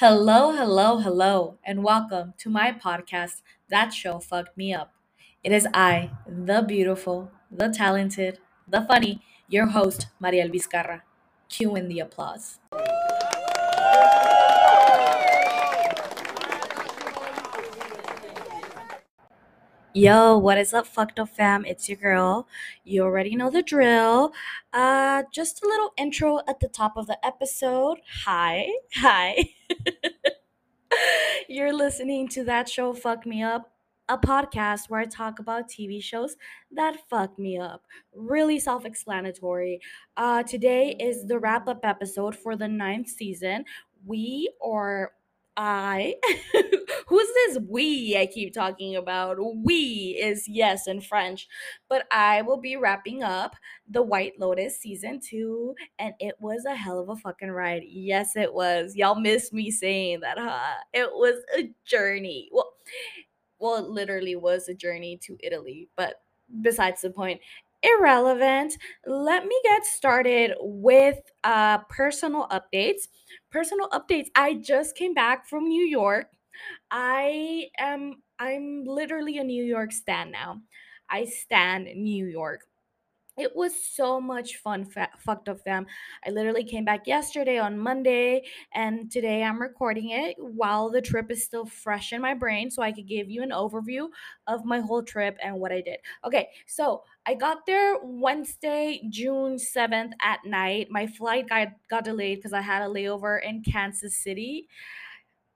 Hello, hello, hello, and welcome to my podcast, That Show Fucked Me Up. It is I, the beautiful, the talented, the funny, your host, Mariel Vizcarra. Cue in the applause. Yo, what is up, fucked up fam? It's your girl. You already know the drill. Uh, just a little intro at the top of the episode. Hi, hi. You're listening to that show, Fuck Me Up, a podcast where I talk about TV shows that fuck me up. Really self explanatory. Uh, today is the wrap up episode for the ninth season. We or I, who's this we I keep talking about? We is yes in French, but I will be wrapping up the White Lotus season two, and it was a hell of a fucking ride. Yes, it was. Y'all missed me saying that, huh? It was a journey. Well, well, it literally was a journey to Italy, but besides the point, irrelevant. Let me get started with uh personal updates. Personal updates. I just came back from New York. I am I'm literally a New York stan now. I stand New York. It was so much fun, fa- fucked up fam. I literally came back yesterday on Monday, and today I'm recording it while the trip is still fresh in my brain, so I could give you an overview of my whole trip and what I did. Okay, so I got there Wednesday, June 7th at night. My flight got, got delayed because I had a layover in Kansas City.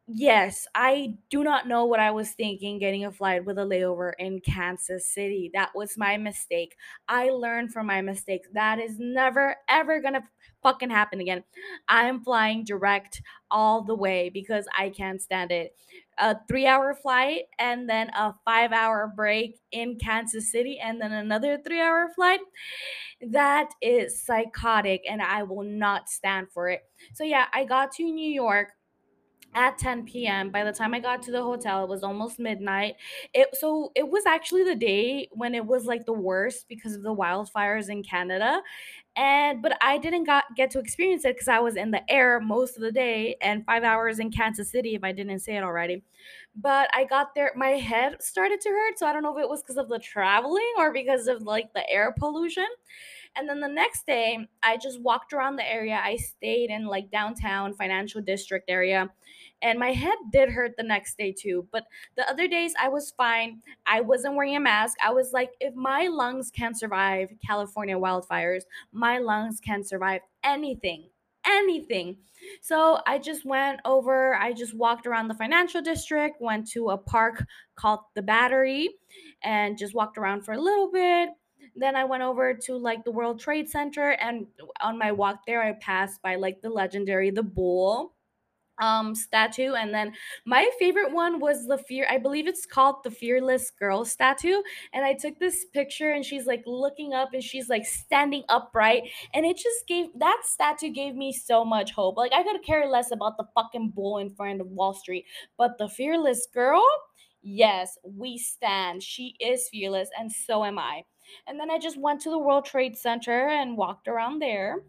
Yes, I do not know what I was thinking getting a flight with a layover in Kansas City. That was my mistake. I learned from my mistakes. That is never, ever gonna fucking happen again. I am flying direct all the way because I can't stand it. A three hour flight and then a five hour break in Kansas City and then another three hour flight. That is psychotic and I will not stand for it. So, yeah, I got to New York at 10 p.m. By the time I got to the hotel, it was almost midnight. It so it was actually the day when it was like the worst because of the wildfires in Canada. And but I didn't got get to experience it because I was in the air most of the day and five hours in Kansas City, if I didn't say it already. But I got there, my head started to hurt. So I don't know if it was because of the traveling or because of like the air pollution. And then the next day, I just walked around the area. I stayed in like downtown financial district area. And my head did hurt the next day too. But the other days I was fine. I wasn't wearing a mask. I was like, if my lungs can survive California wildfires, my lungs can survive anything. Anything. So I just went over, I just walked around the financial district, went to a park called the Battery, and just walked around for a little bit then I went over to like the World Trade Center, and on my walk there, I passed by like the legendary the bull um statue and then my favorite one was the fear i believe it's called the fearless girl statue and i took this picture and she's like looking up and she's like standing upright and it just gave that statue gave me so much hope like i could care less about the fucking bull in front of wall street but the fearless girl yes we stand she is fearless and so am i and then I just went to the World Trade Center and walked around there.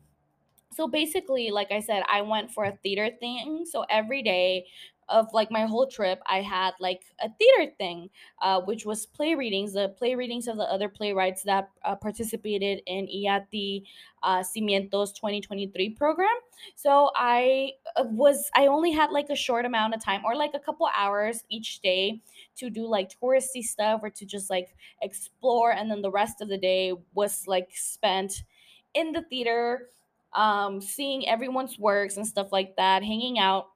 So basically, like I said, I went for a theater thing. So every day of like my whole trip, I had like a theater thing, uh, which was play readings, the play readings of the other playwrights that uh, participated in IATI uh, Cimientos 2023 program. So I uh, was, I only had like a short amount of time or like a couple hours each day to do like touristy stuff or to just like explore. And then the rest of the day was like spent in the theater um, seeing everyone's works and stuff like that, hanging out.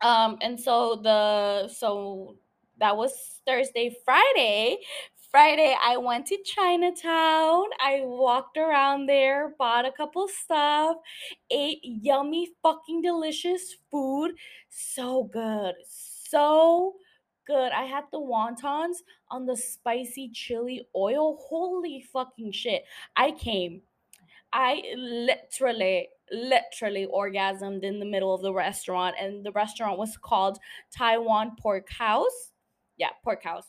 Um, and so the so that was Thursday, Friday. Friday, I went to Chinatown. I walked around there, bought a couple stuff, ate yummy, fucking delicious food. So good. So good. I had the wontons on the spicy chili oil. Holy fucking shit. I came I literally, literally orgasmed in the middle of the restaurant, and the restaurant was called Taiwan Pork House. Yeah, Pork House.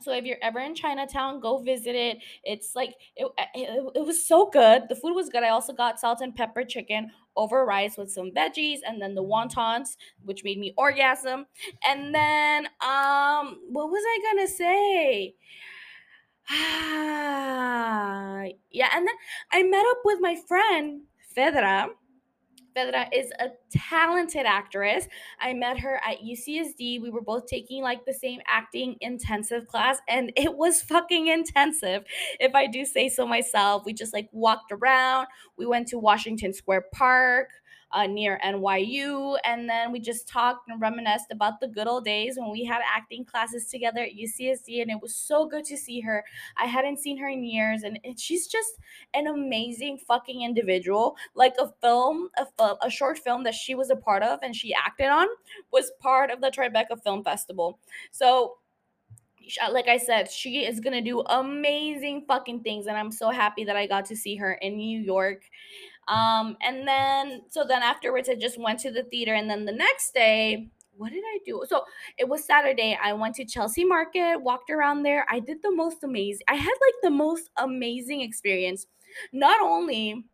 So if you're ever in Chinatown, go visit it. It's like it, it, it was so good. The food was good. I also got salt and pepper chicken over rice with some veggies and then the wontons, which made me orgasm. And then um what was I gonna say? yeah, and then I met up with my friend Fedra Fedra is a talented actress. I met her at UCSD. We were both taking like the same acting intensive class, and it was fucking intensive, if I do say so myself. We just like walked around. We went to Washington Square Park uh, near NYU. And then we just talked and reminisced about the good old days when we had acting classes together at UCSD. And it was so good to see her. I hadn't seen her in years. And it, she's just an amazing fucking individual. Like a film, a, film, a short film that she was a part of and she acted on was part of the Tribeca Film Festival. So like I said, she is gonna do amazing fucking things, and I'm so happy that I got to see her in New York. Um, and then so then afterwards, I just went to the theater, and then the next day, what did I do? So it was Saturday. I went to Chelsea Market, walked around there. I did the most amazing. I had like the most amazing experience. Not only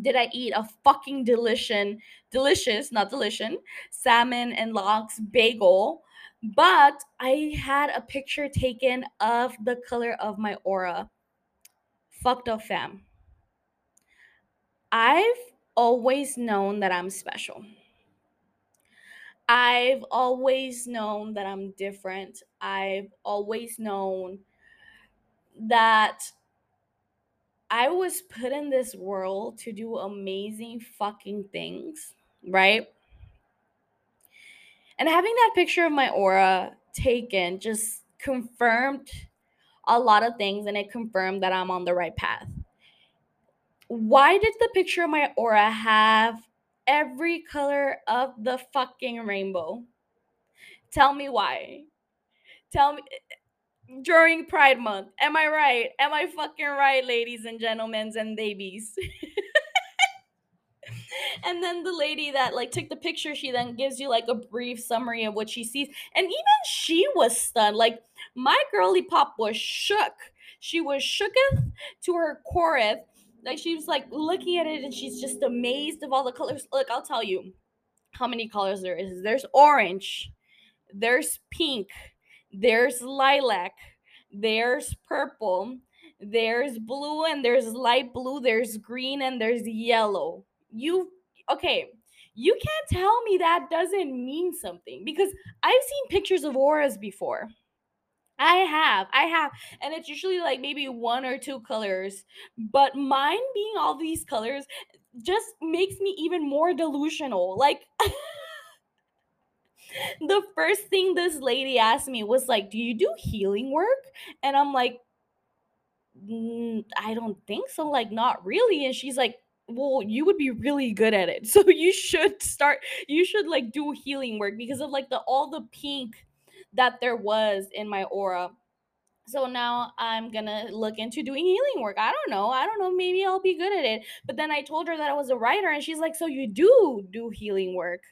did I eat a fucking delicious, delicious, not delicious, salmon and lox bagel, but I had a picture taken of the color of my aura. Fucked up fam. I've always known that I'm special. I've always known that I'm different. I've always known that I was put in this world to do amazing fucking things, right? And having that picture of my aura taken just confirmed a lot of things and it confirmed that I'm on the right path. Why did the picture of my aura have every color of the fucking rainbow? Tell me why. Tell me eh, during Pride Month. Am I right? Am I fucking right, ladies and gentlemen and babies? and then the lady that like took the picture she then gives you like a brief summary of what she sees and even she was stunned like my girly pop was shook she was shooketh to her coreth like she was like looking at it and she's just amazed of all the colors. Look i'll tell you how many colors there is. There's orange there's pink there's lilac there's purple there's blue and there's light blue there's green and there's yellow. You okay you can't tell me that doesn't mean something because i've seen pictures of auras before i have i have and it's usually like maybe one or two colors but mine being all these colors just makes me even more delusional like the first thing this lady asked me was like do you do healing work? And i'm like mm, i don't think so like not really and she's like well you would be really good at it so you should start you should like do healing work because of like the all the pink that there was in my aura. So now i'm gonna look into doing healing work. I don't know. I don't know. Maybe i'll be good at it. But then i told her that i was a writer and she's like so you do do healing work?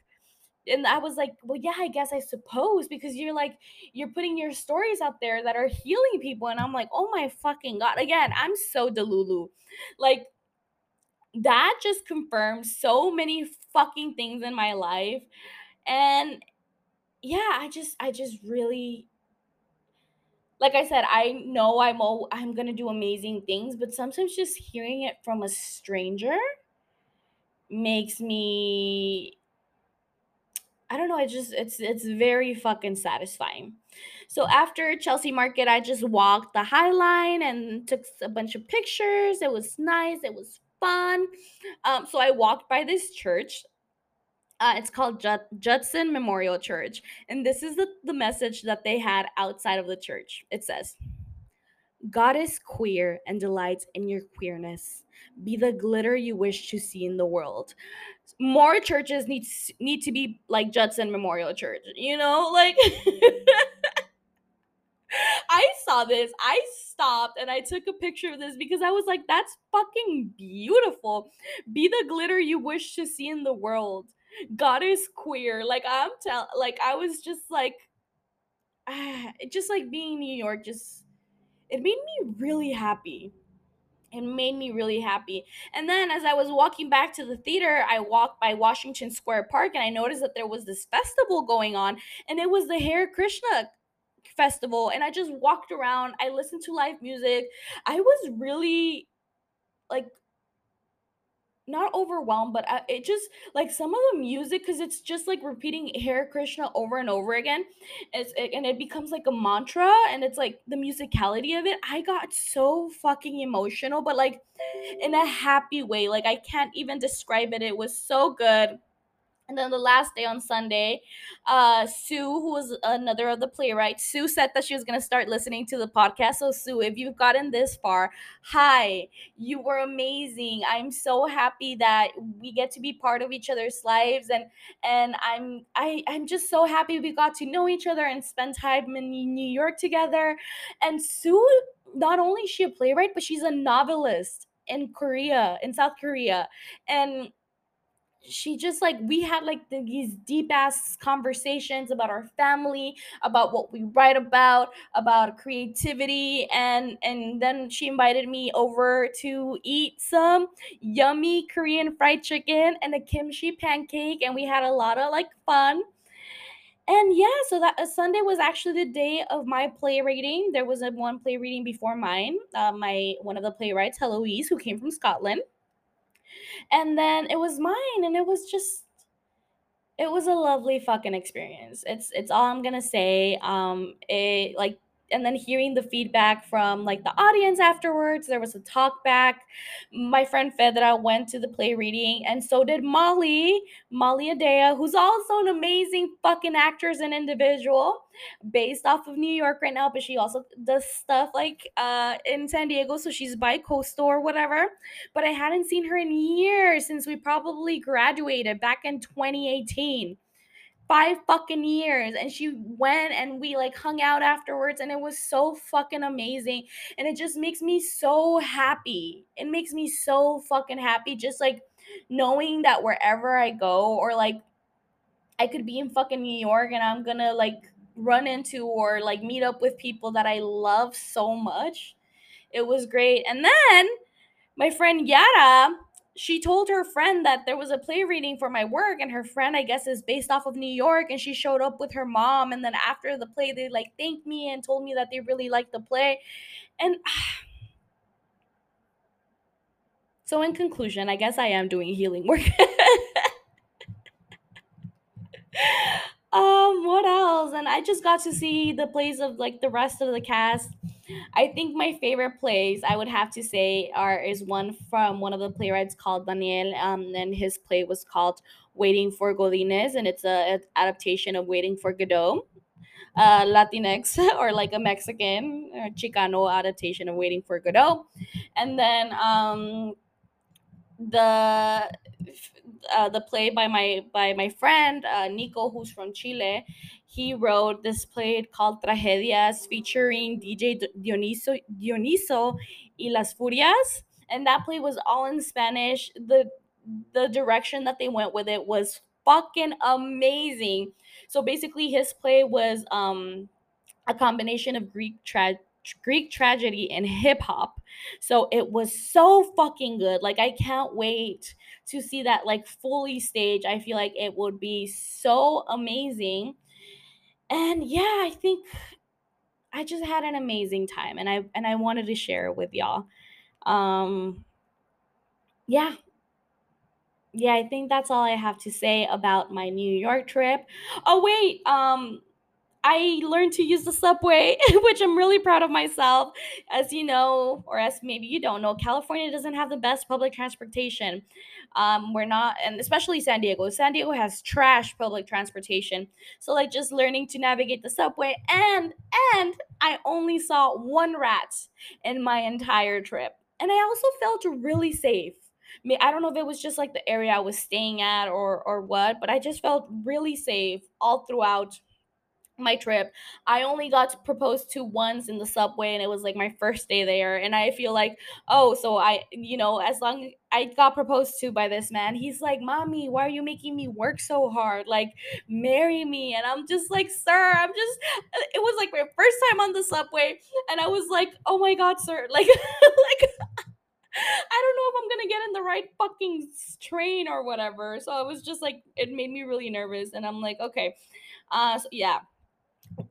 And I was like, well, yeah, I guess I suppose because you're like you're putting your stories out there that are healing people, and I'm like, oh my fucking god! Again, I'm so delulu, like that just confirms so many fucking things in my life. And yeah i just i just really like i said i know i'm all, i'm gonna do amazing things but sometimes just hearing it from a stranger makes me i don't know I just it's it's very fucking satisfying so after chelsea market i just walked the high line and took a bunch of pictures it was nice it was fun. Um, so I walked by this church. Uh, it's called Judson Memorial Church. And this is the, the message that they had outside of the church. It says, God is queer and delights in your queerness. Be the glitter you wish to see in the world. More churches need need to be like Judson Memorial Church, you know, like I saw this. I stopped and I took a picture of this because I was like, that's fucking beautiful. Be the glitter you wish to see in the world. God is queer. Like I'm tell like I was just like it just like being in New York just it made me really happy. It made me really happy. And then as I was walking back to the theater, I walked by Washington Square Park and I noticed that there was this festival going on and it was the Hare Krishna festival and I just walked around. I listened to live music. I was really like not overwhelmed, but I, it just like some of the music because it's just like repeating Hare Krishna over and over again. It's it, and it becomes like a mantra, and it's like the musicality of it. I got so fucking emotional, but like in a happy way. Like I can't even describe it. It was so good. And then the last day on Sunday, uh, Sue, who was another of the playwrights, Sue said that she was going to start listening to the podcast. So, Sue, if you've gotten this far, hi, you were amazing. I'm so happy that we get to be part of each other's lives, and and I'm I I'm just so happy we got to know each other and spend time in New York together. And Sue, not only is she a playwright, but she's a novelist in Korea, in South Korea, and she just like we had like the, these deep ass conversations about our family about what we write about about creativity and and then she invited me over to eat some yummy korean fried chicken and a kimchi pancake and we had a lot of like fun. And yeah so that uh, sunday was actually the day of my play reading. There was a one play reading before mine uh, my one of the playwrights heloise who came from scotland and then it was mine and it was just it was a lovely fucking experience. It's it's all i'm gonna say. Um it like and then hearing the feedback from like the audience afterwards there was a talk back. My friend fedra went to the play reading and so did molly molly adea who's also an amazing fucking actress and individual based off of new york right now but she also does stuff like uh in san diego so she's bi-coastal or whatever. But i hadn't seen her in years since we probably graduated back in 2018 five fucking years and she went and we like hung out afterwards and it was so fucking amazing and it just makes me so happy. It makes me so fucking happy just like knowing that wherever i go or like i could be in fucking new york and i'm gonna like run into or like meet up with people that i love so much. It was great and then my friend yara she told her friend that there was a play reading for my work and her friend i guess is based off of new york and she showed up with her mom and then after the play they like thanked me and told me that they really liked the play. And so in conclusion i guess i am doing healing work. Um what else? And i just got to see the plays of like the rest of the cast I think my favorite plays I would have to say are is one from one of the playwrights called Daniel, um, and his play was called Waiting for Godines, and it's a, a adaptation of Waiting for Godot, uh, Latinx or like a Mexican or Chicano adaptation of Waiting for Godot, and then um, the uh, the play by my by my friend uh, Nico, who's from Chile. He wrote this play called Tragedias, featuring DJ Dioniso Dioniso y las Furias, and that play was all in Spanish. the The direction that they went with it was fucking amazing. So basically, his play was um a combination of Greek tra- Greek tragedy and hip hop. So it was so fucking good. Like I can't wait to see that like fully stage. I feel like it would be so amazing. And yeah, I think I just had an amazing time and I and I wanted to share it with y'all. Um yeah. Yeah, I think that's all I have to say about my New York trip. Oh wait, um I learned to use the subway, which I'm really proud of myself. As you know, or as maybe you don't know, California doesn't have the best public transportation. Um, we're not, and especially San Diego. San Diego has trash public transportation. So like just learning to navigate the subway, and and I only saw one rat in my entire trip, and I also felt really safe. I mean, I don't know if it was just like the area I was staying at or or what, but I just felt really safe all throughout my trip. I only got to propose to once in the subway and it was like my first day there and I feel like oh so I you know as long I got proposed to by this man he's like mommy why are you making me work so hard like marry me and I'm just like sir I'm just it was like my first time on the subway and I was like oh my god sir like like I don't know if I'm gonna get in the right fucking train or whatever. So I was just like, it made me really nervous, and I'm like, okay, uh, so yeah,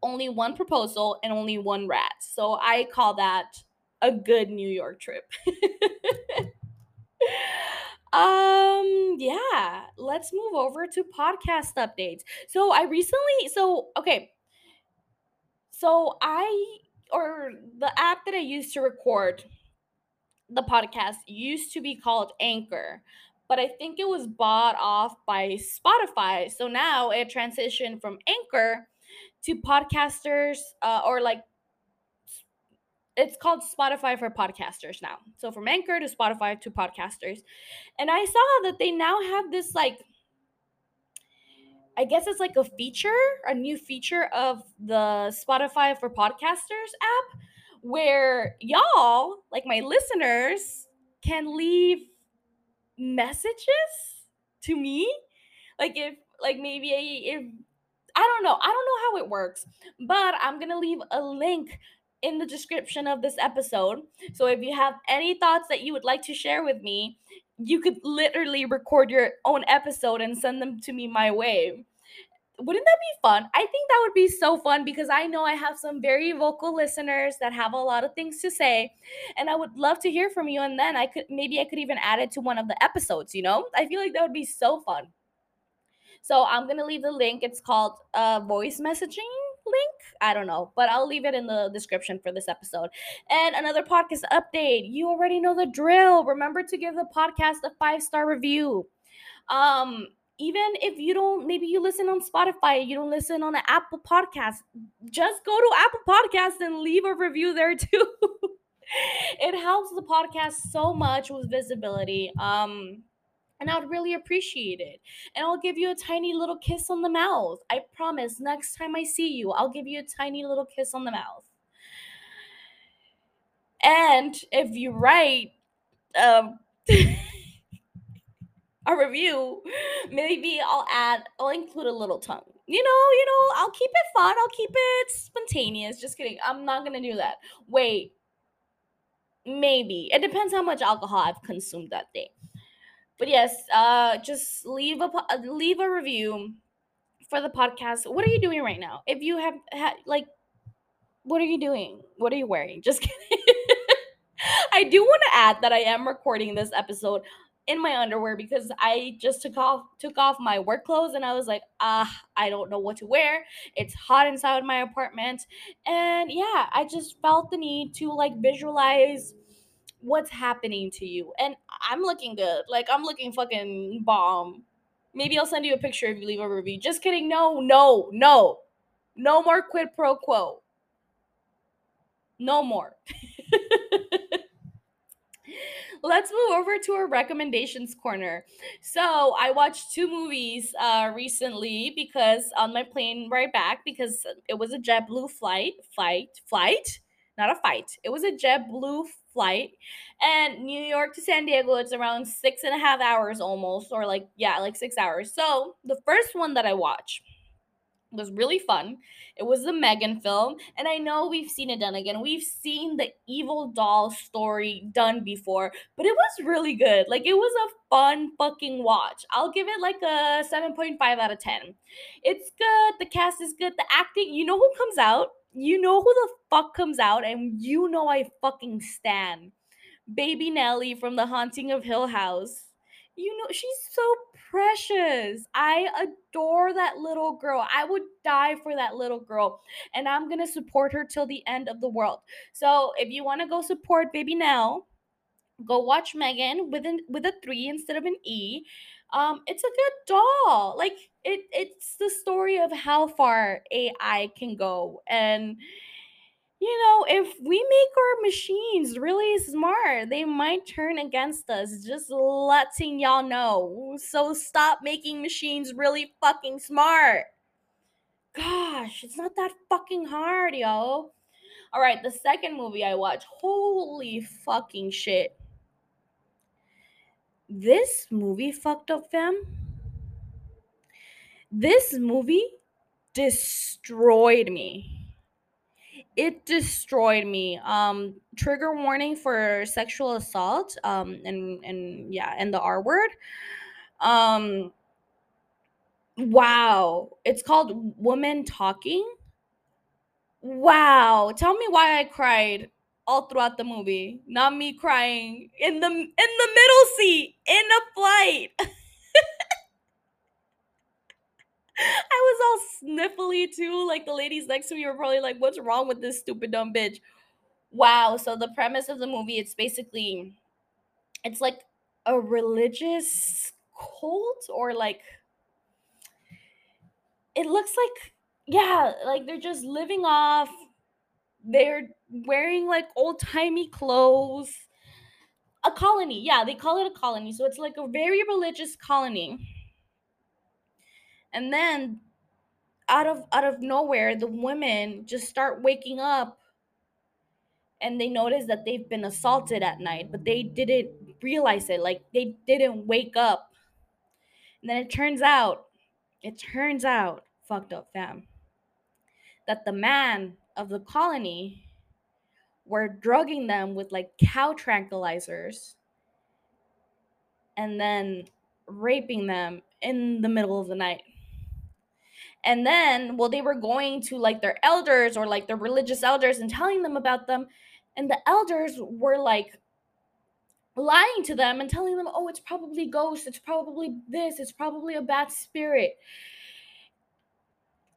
only one proposal and only one rat. So I call that a good New York trip. um yeah, let's move over to podcast updates. So I recently so okay. So I or the app that I used to record the podcast used to be called Anchor, but I think it was bought off by Spotify. So now it transitioned from Anchor to podcasters uh, or like it's called Spotify for podcasters now. So from Anchor to Spotify to podcasters. And I saw that they now have this like I guess it's like a feature, a new feature of the Spotify for podcasters app where y'all, like my listeners, can leave messages to me. Like if like maybe if I don't know. I don't know how it works, but I'm going to leave a link in the description of this episode. So if you have any thoughts that you would like to share with me, you could literally record your own episode and send them to me my way. Wouldn't that be fun? I think that would be so fun because I know I have some very vocal listeners that have a lot of things to say and I would love to hear from you and then I could maybe I could even add it to one of the episodes, you know? I feel like that would be so fun. So I'm gonna leave the link. It's called uh, voice messaging link. I don't know, but I'll leave it in the description for this episode. And another podcast update. You already know the drill. Remember to give the podcast a five star review. Um, even if you don't, maybe you listen on Spotify, you don't listen on an Apple podcast, just go to Apple Podcast and leave a review there too. it helps the podcast so much with visibility. Um, and I would really appreciate it. And I'll give you a tiny little kiss on the mouth. I promise, next time I see you, I'll give you a tiny little kiss on the mouth. And if you write um, a review, maybe I'll add, I'll include a little tongue. You know, you know, I'll keep it fun. I'll keep it spontaneous. Just kidding. I'm not gonna do that. Wait, maybe it depends how much alcohol I've consumed that day but yes, uh, just leave a leave a review for the podcast. What are you doing right now? If you have had like, what are you doing? What are you wearing? Just kidding. I do want to add that I am recording this episode in my underwear because I just took off took off my work clothes and I was like, ah, I don't know what to wear. It's hot inside my apartment. And yeah, I just felt the need to like visualize what's happening to you. And I'm looking good. Like I'm looking fucking bomb. Maybe I'll send you a picture if you leave a review. Just kidding. No, no, no. No more quid pro quo. No more. Let's move over to our recommendations corner. So I watched two movies uh, recently because on my plane right back because it was a JetBlue flight, flight, flight, not a fight. It was a JetBlue flight. And New York to San Diego, it's around six and a half hours almost, or like, yeah, like six hours. So the first one that I watched was really fun. It was the Megan film, and I know we've seen it done again. We've seen the evil doll story done before, but it was really good. Like it was a fun fucking watch. I'll give it like a 7.5 out of 10. It's good. The cast is good. The acting, you know who comes out? You know who the fuck comes out, and you know I fucking stand. Baby Nelly from The Haunting of Hill House. You know, she's so precious. I adore that little girl. I would die for that little girl. And I'm going to support her till the end of the world. So if you want to go support Baby Nell, go watch Megan with an with a three instead of an E. Um, it's a good doll. Like it, it's the story of how far AI can go, and you know, if we make our machines really smart, they might turn against us. Just letting y'all know. So stop making machines really fucking smart. gosh, it's not that fucking hard, yo. All right, the second movie I watched, holy fucking shit. This movie fucked up, fam. This movie destroyed me. It destroyed me. Um, trigger warning for sexual assault. Um, and and yeah, and the R word. Um, wow, it's called Women Talking. Wow, tell me why I cried all throughout the movie. Not me crying in the in the middle seat in a flight. I was all sniffly too. Like the ladies next to me were probably like, "What's wrong with this stupid dumb bitch?" Wow. So the premise of the movie, it's basically, it's like a religious cult or like, it looks like, yeah, like they're just living off. They're wearing like old timey clothes. A colony, yeah, they call it a colony. So it's like a very religious colony. And then out of out of nowhere the women just start waking up and they notice that they've been assaulted at night but they didn't realize it. Like they didn't wake up. And then it turns out it turns out fucked up fam that the man of the colony were drugging them with like cow tranquilizers and then raping them in the middle of the night and then well they were going to like their elders or like their religious elders and telling them about them. And the elders were like lying to them and telling them oh it's probably ghosts it's probably this it's probably a bad spirit.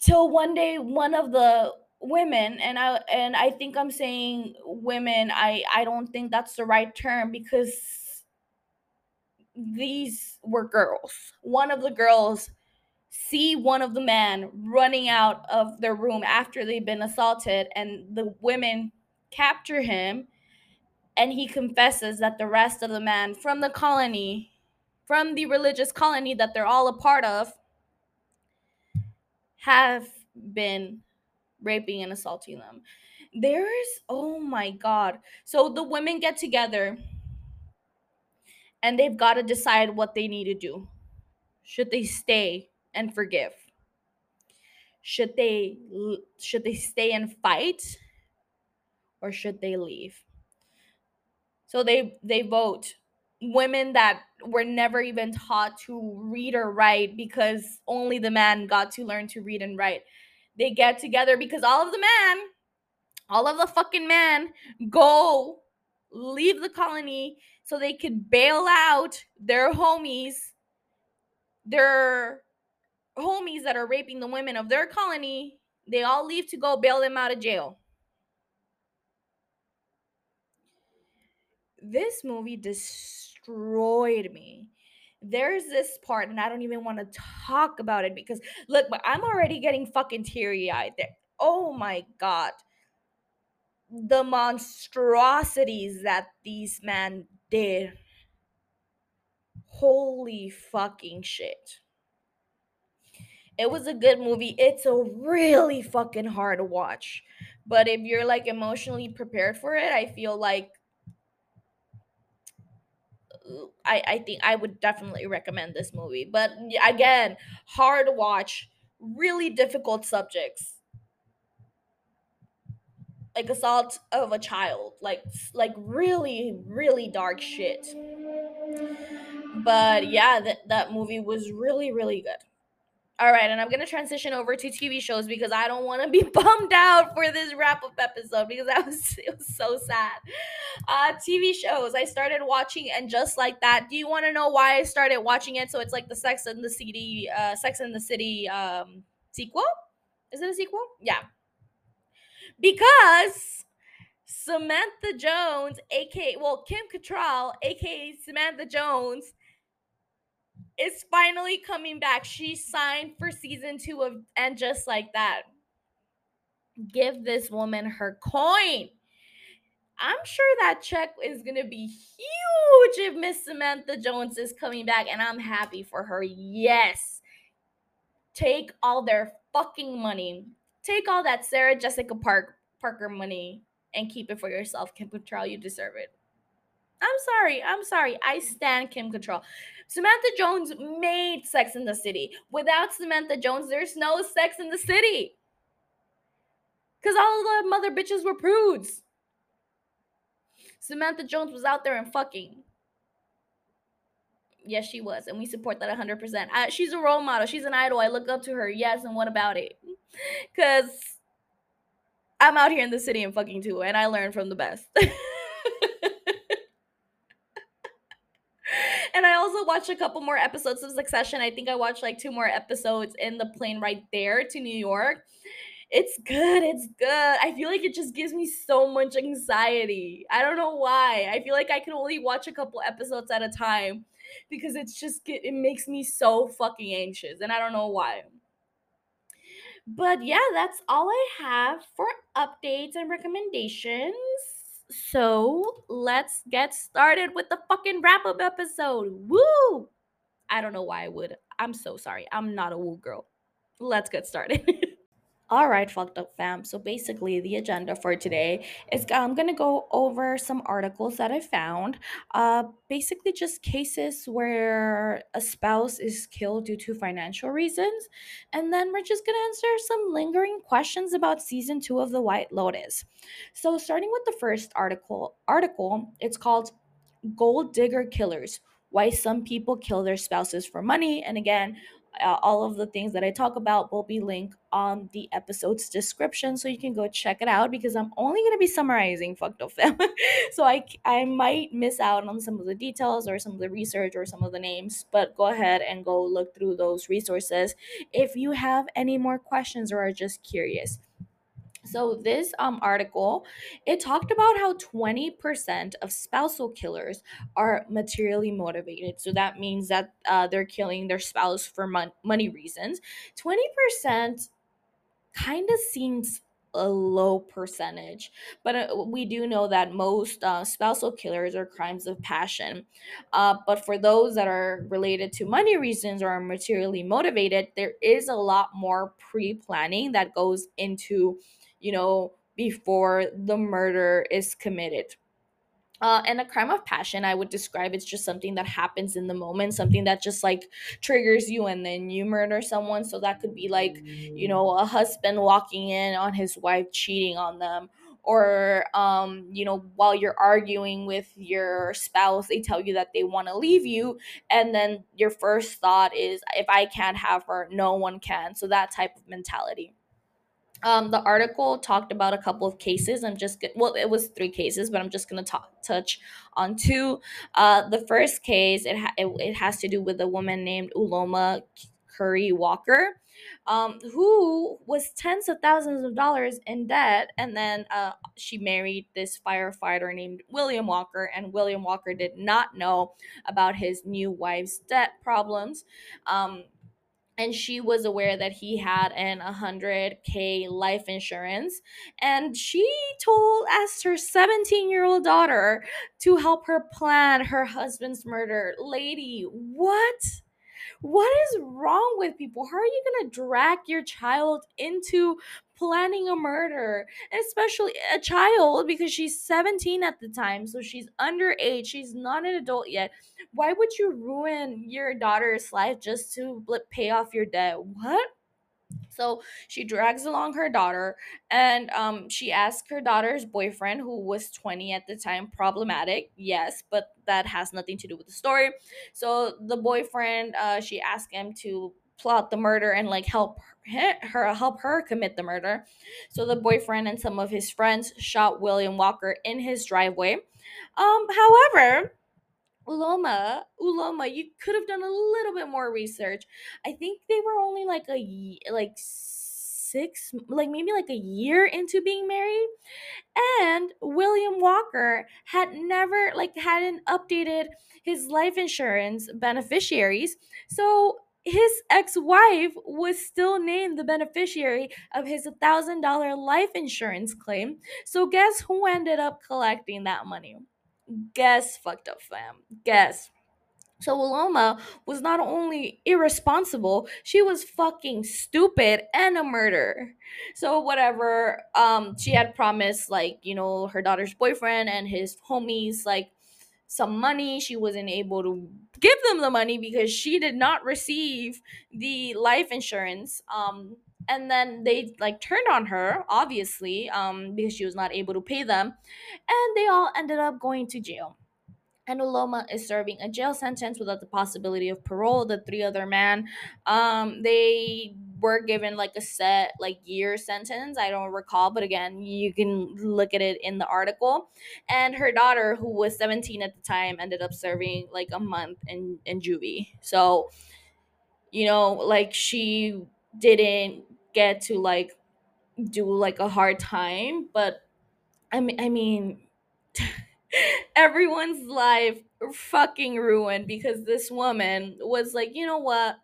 Till one day one of the women and i and i think i'm saying women i i don't think that's the right term because these were girls. One of the girls see one of the men running out of their room after they've been assaulted and the women capture him and he confesses that the rest of the men from the colony from the religious colony that they're all a part of have been raping and assaulting them. There's oh my god. So the women get together and they've got to decide what they need to do. Should they stay and forgive. Should they should they stay and fight or should they leave? So they they vote. Women that were never even taught to read or write because only the man got to learn to read and write. They get together because all of the men all of the fucking men go leave the colony so they could bail out their homies their homies that are raping the women of their colony, they all leave to go bail them out of jail. This movie destroyed me. There's this part, and I don't even want to talk about it because look, but I'm already getting fucking teary eyed. Oh my god. The monstrosities that these men did. Holy fucking shit it was a good movie. It's a really fucking hard watch. But if you're like emotionally prepared for it, I feel like I, I think I would definitely recommend this movie. But again, hard watch, really difficult subjects. Like assault of a child, like like really really dark shit. But yeah, that that movie was really really good. All right, and I'm gonna transition over to TV shows because I don't want to be bummed out for this wrap up episode because that was it was so sad. Uh, TV shows I started watching, and just like that, do you want to know why I started watching it? So it's like the Sex and the City, uh, Sex and the City um, sequel. Is it a sequel? Yeah, because Samantha Jones, aka well Kim Cattrall, aka Samantha Jones is finally coming back. She signed for season two of And Just Like That. Give this woman her coin. I'm sure that check is gonna be huge if Miss Samantha Jones is coming back, and I'm happy for her. Yes. take all their fucking money. Take all that Sarah Jessica Park Parker money and keep it for yourself, Kim Cattrall. You deserve it. I'm sorry. I'm sorry. I stand Kim Cattrall. Samantha Jones made Sex in the City. Without Samantha Jones, there's no Sex in the City. Because all the mother bitches were prudes. Samantha Jones was out there and fucking. Yes, she was. And we support that 100%. I, she's a role model. She's an idol. I look up to her. Yes. And what about it? Because I'm out here in the city and fucking too. And I learn from the best. and I also watched a couple more episodes of Succession. I think I watched like two more episodes in the plane right there to New York. It's good. It's good. I feel like it just gives me so much anxiety. I don't know why. I feel like I can only watch a couple episodes at a time because it's just it makes me so fucking anxious and I don't know why. But yeah, that's all I have for updates and recommendations. So let's get started with the fucking wrap up episode. Woo! I don't know why I would. I'm so sorry. I'm not a woo girl. Let's get started. All right, fucked up fam. So basically, the agenda for today is I'm gonna go over some articles that I found. Uh, basically, just cases where a spouse is killed due to financial reasons, and then we're just gonna answer some lingering questions about season two of The White Lotus. So, starting with the first article, article it's called "Gold Digger Killers: Why Some People Kill Their Spouses for Money." And again, uh, all of the things that I talk about will be linked on the episode's description, so you can go check it out. Because I'm only gonna be summarizing fucked up film, so I I might miss out on some of the details or some of the research or some of the names. But go ahead and go look through those resources if you have any more questions or are just curious. So this um article, it talked about how 20% of spousal killers are materially motivated. So that means that uh, they're killing their spouse for mon- money reasons. 20% kind of seems a low percentage, but uh, we do know that most uh, spousal killers are crimes of passion. Uh, but for those that are related to money reasons or are materially motivated, there is a lot more pre planning that goes into, you know, before the murder is committed. Uh, and a crime of passion, I would describe it's just something that happens in the moment, something that just like triggers you, and then you murder someone. So that could be like, you know, a husband walking in on his wife cheating on them, or um, you know, while you're arguing with your spouse, they tell you that they want to leave you, and then your first thought is, if I can't have her, no one can. So that type of mentality um, the article talked about a couple of cases. I'm just well, it was three cases, but I'm just gonna talk, touch on two. Uh, the first case it, ha- it it has to do with a woman named Uloma Curry Walker, um, who was tens of thousands of dollars in debt, and then uh, she married this firefighter named William Walker, and William Walker did not know about his new wife's debt problems. Um, and she was aware that he had an 100k life insurance and she told asked her 17 year old daughter to help her plan her husband's murder lady what what is wrong with people? How are you going to drag your child into planning a murder? Especially a child because she's 17 at the time, so she's underage. She's not an adult yet. Why would you ruin your daughter's life just to pay off your debt? What? So she drags along her daughter and um, she asks her daughter's boyfriend, who was 20 at the time, problematic. Yes, but that has nothing to do with the story. So the boyfriend, uh, she asked him to plot the murder and like help her, help her commit the murder. So the boyfriend and some of his friends shot William Walker in his driveway. Um, however, Uloma, Uloma, you could have done a little bit more research. I think they were only like a like six, like maybe like a year into being married, and William Walker had never like hadn't updated his life insurance beneficiaries, so his ex-wife was still named the beneficiary of his thousand dollar life insurance claim. So guess who ended up collecting that money? Guess fucked up fam. Guess. So Uloma was not only irresponsible, she was fucking stupid and a murderer. So whatever, um, she had promised like, you know, her daughter's boyfriend and his homies like some money. She wasn't able to give them the money because she did not receive the life insurance. Um, and then they like turned on her, obviously, um, because she was not able to pay them, and they all ended up going to jail and Uloma is serving a jail sentence without the possibility of parole. The three other men, um, they were given like a set like year sentence. I don't recall, but again, you can look at it in the article. And her daughter, who was 17 at the time, ended up serving like a month in in juvie. So, you know, like she didn't get to like do like a hard time, but I mean, I mean. everyone's life fucking ruined because this woman was like, you know what?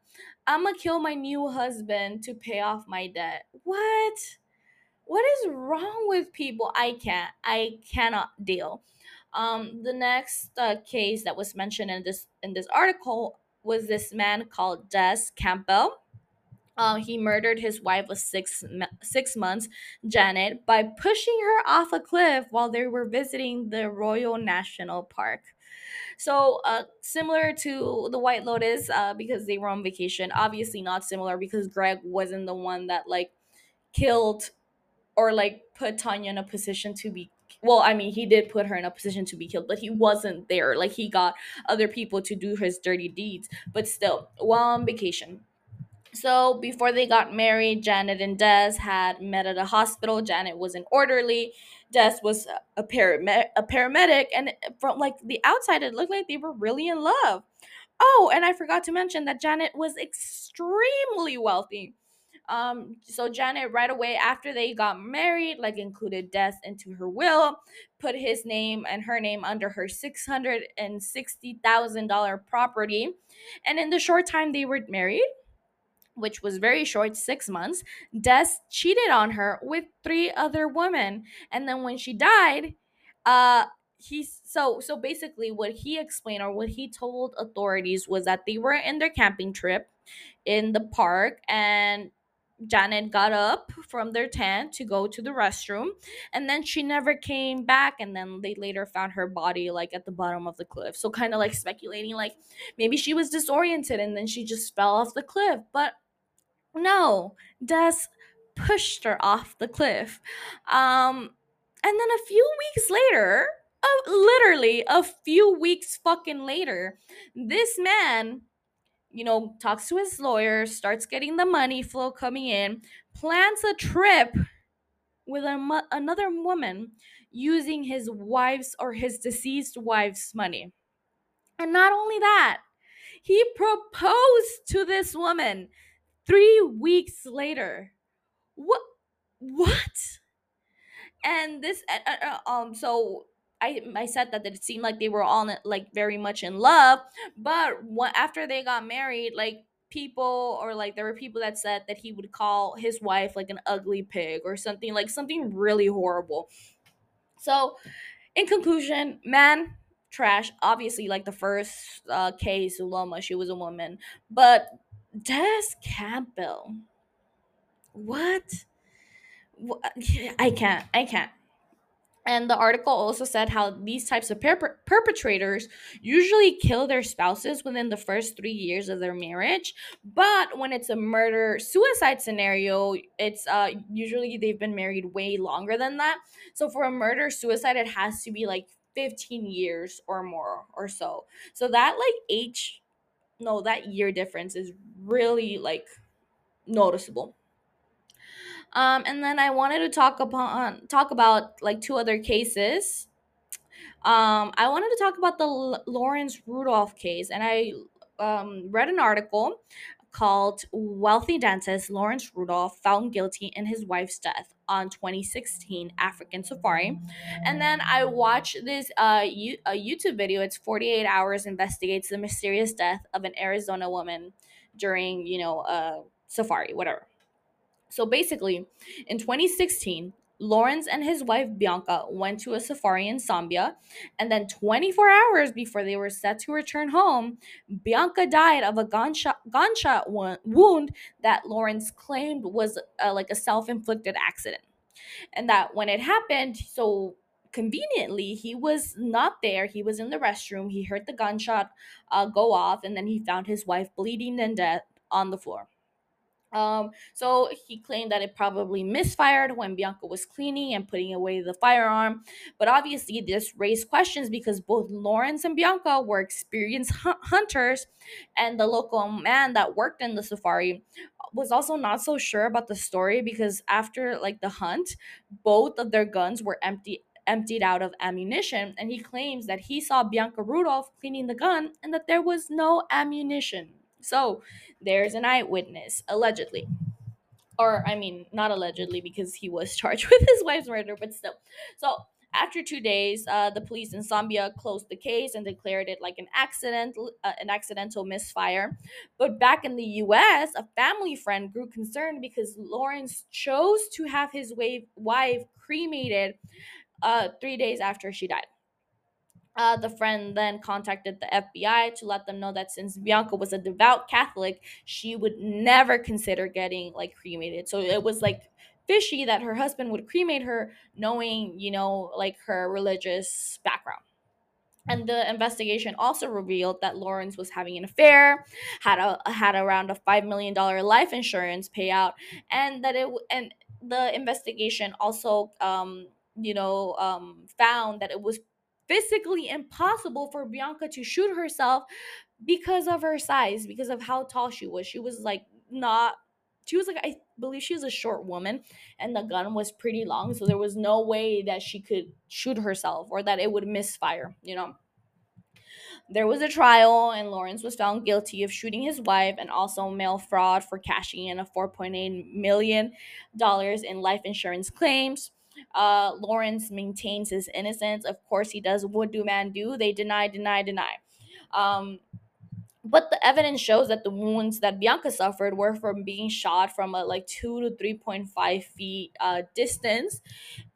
I'm gonna kill my new husband to pay off my debt. What? What is wrong with people? I can't. I cannot deal. Um, the next uh, case that was mentioned in this in this article was this man called Des Campbell. Uh, he murdered his wife of six six months, Janet, by pushing her off a cliff while they were visiting the Royal National Park. So, uh, similar to the White Lotus, uh, because they were on vacation. Obviously, not similar because Greg wasn't the one that like killed or like put Tanya in a position to be. Well, I mean, he did put her in a position to be killed, but he wasn't there. Like he got other people to do his dirty deeds. But still, while on vacation, so before they got married, Janet and Des had met at a hospital. Janet was an orderly. Des was a, param- a paramedic, and from like the outside, it looked like they were really in love. Oh, and I forgot to mention that Janet was extremely wealthy. Um, so Janet right away after they got married, like included Des into her will, put his name and her name under her six hundred and sixty thousand dollar property, and in the short time they were married, which was very short, six months, Des cheated on her with three other women. And then when she died, uh, he's so so basically what he explained or what he told authorities was that they were in their camping trip in the park and Janet got up from their tent to go to the restroom and then she never came back and then they later found her body like at the bottom of the cliff. So kind of like speculating like maybe she was disoriented and then she just fell off the cliff. But no, Des pushed her off the cliff. Um, and then a few weeks later, uh, literally a few weeks fucking later, this man, you know, talks to his lawyer, starts getting the money flow coming in, plans a trip with a, another woman using his wife's or his deceased wife's money. And not only that, he proposed to this woman three weeks later. What? What? And this, uh, uh, uh, um, so I I said that it seemed like they were all like very much in love, but what after they got married, like people or like there were people that said that he would call his wife like an ugly pig or something like something really horrible. So, in conclusion, man, trash. Obviously, like the first uh, case, Uloma, she was a woman, but Des Campbell. What? I can't. I can't. And the article also said how these types of per- perpetrators usually kill their spouses within the first three years of their marriage. But when it's a murder suicide scenario, it's uh, usually they've been married way longer than that. So for a murder suicide, it has to be like 15 years or more or so. So that like age no, that year difference is really like noticeable. Um, and then I wanted to talk upon talk about like two other cases. Um, I wanted to talk about the L- Lawrence Rudolph case, and I um, read an article called Wealthy Dentist Lawrence Rudolph Found Guilty in His Wife's Death on 2016 African Safari. And then I watched this uh, U- a YouTube video. It's 48 hours investigates the mysterious death of an Arizona woman during, you know, a safari, whatever. So basically, in 2016, Lawrence and his wife Bianca went to a safari in Zambia, and then 24 hours before they were set to return home, Bianca died of a gunshot gunshot wound that Lawrence claimed was like a self-inflicted accident. And that when it happened, so conveniently he was not there. He was in the restroom. He heard the gunshot uh, go off and then he found his wife bleeding and dead on the floor um, so he claimed that it probably misfired when Bianca was cleaning and putting away the firearm. But obviously, this raised questions because both Lawrence and Bianca were experienced hunters, and the local man that worked in the safari was also not so sure about the story because after like the hunt, both of their guns were empty emptied out of ammunition and he claims that he saw Bianca Rudolph cleaning the gun and that there was no ammunition. So, there's an eyewitness, allegedly. Or, I mean, not allegedly because he was charged with his wife's murder, but still. So, after two days, uh, the police in Zambia closed the case and declared it like an accident, uh, an accidental misfire. But back in the U.S., a family friend grew concerned because Lawrence chose to have his wife cremated uh, three days after she died. Uh, the friend then contacted the FBI to let them know that since Bianca was a devout Catholic, she would never consider getting like cremated. So it was like fishy that her husband would cremate her, knowing, you know, like her religious background. And the investigation also revealed that Lawrence was having an affair, had a had around a five million dollar life insurance payout, and that it and the investigation also, um, you know, um, found that it was physically impossible for Bianca to shoot herself because of her size, because of how tall she was. She was like not she was like I believe she was a short woman and the gun was pretty long, so there was no way that she could shoot herself or that it would misfire, you know. There was a trial, and Lawrence was found guilty of shooting his wife and also mail fraud for cashing in a $4.8 million in life insurance claims. Uh, Lawrence maintains his innocence. Of course, he does. What do man do? They deny, deny, deny. Um, but the evidence shows that the wounds that Bianca suffered were from being shot from a like two to three point five feet uh, distance,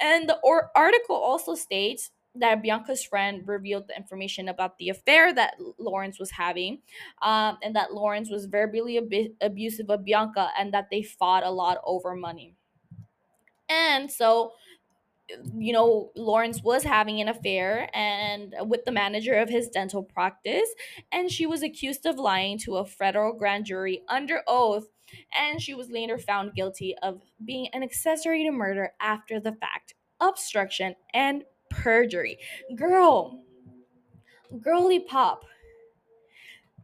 and the or- article also states that Bianca's friend revealed the information about the affair that Lawrence was having, um, and that Lawrence was verbally ab- abusive of Bianca, and that they fought a lot over money. And so you know, Lawrence was having an affair and with the manager of his dental practice, and she was accused of lying to a federal grand jury under oath, and she was later found guilty of being an accessory to murder after the fact, obstruction, and perjury. Girl, girly pop.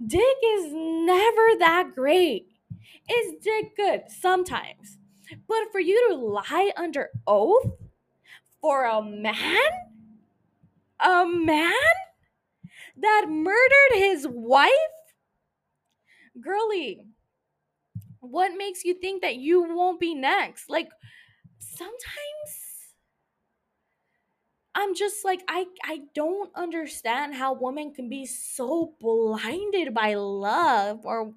Dick is never that great. Is dick good? Sometimes. But for you to lie under oath for a man? A man that murdered his wife? Girly, what makes you think that you won't be next? Like, sometimes I'm just like I I don't understand how women can be so blinded by love or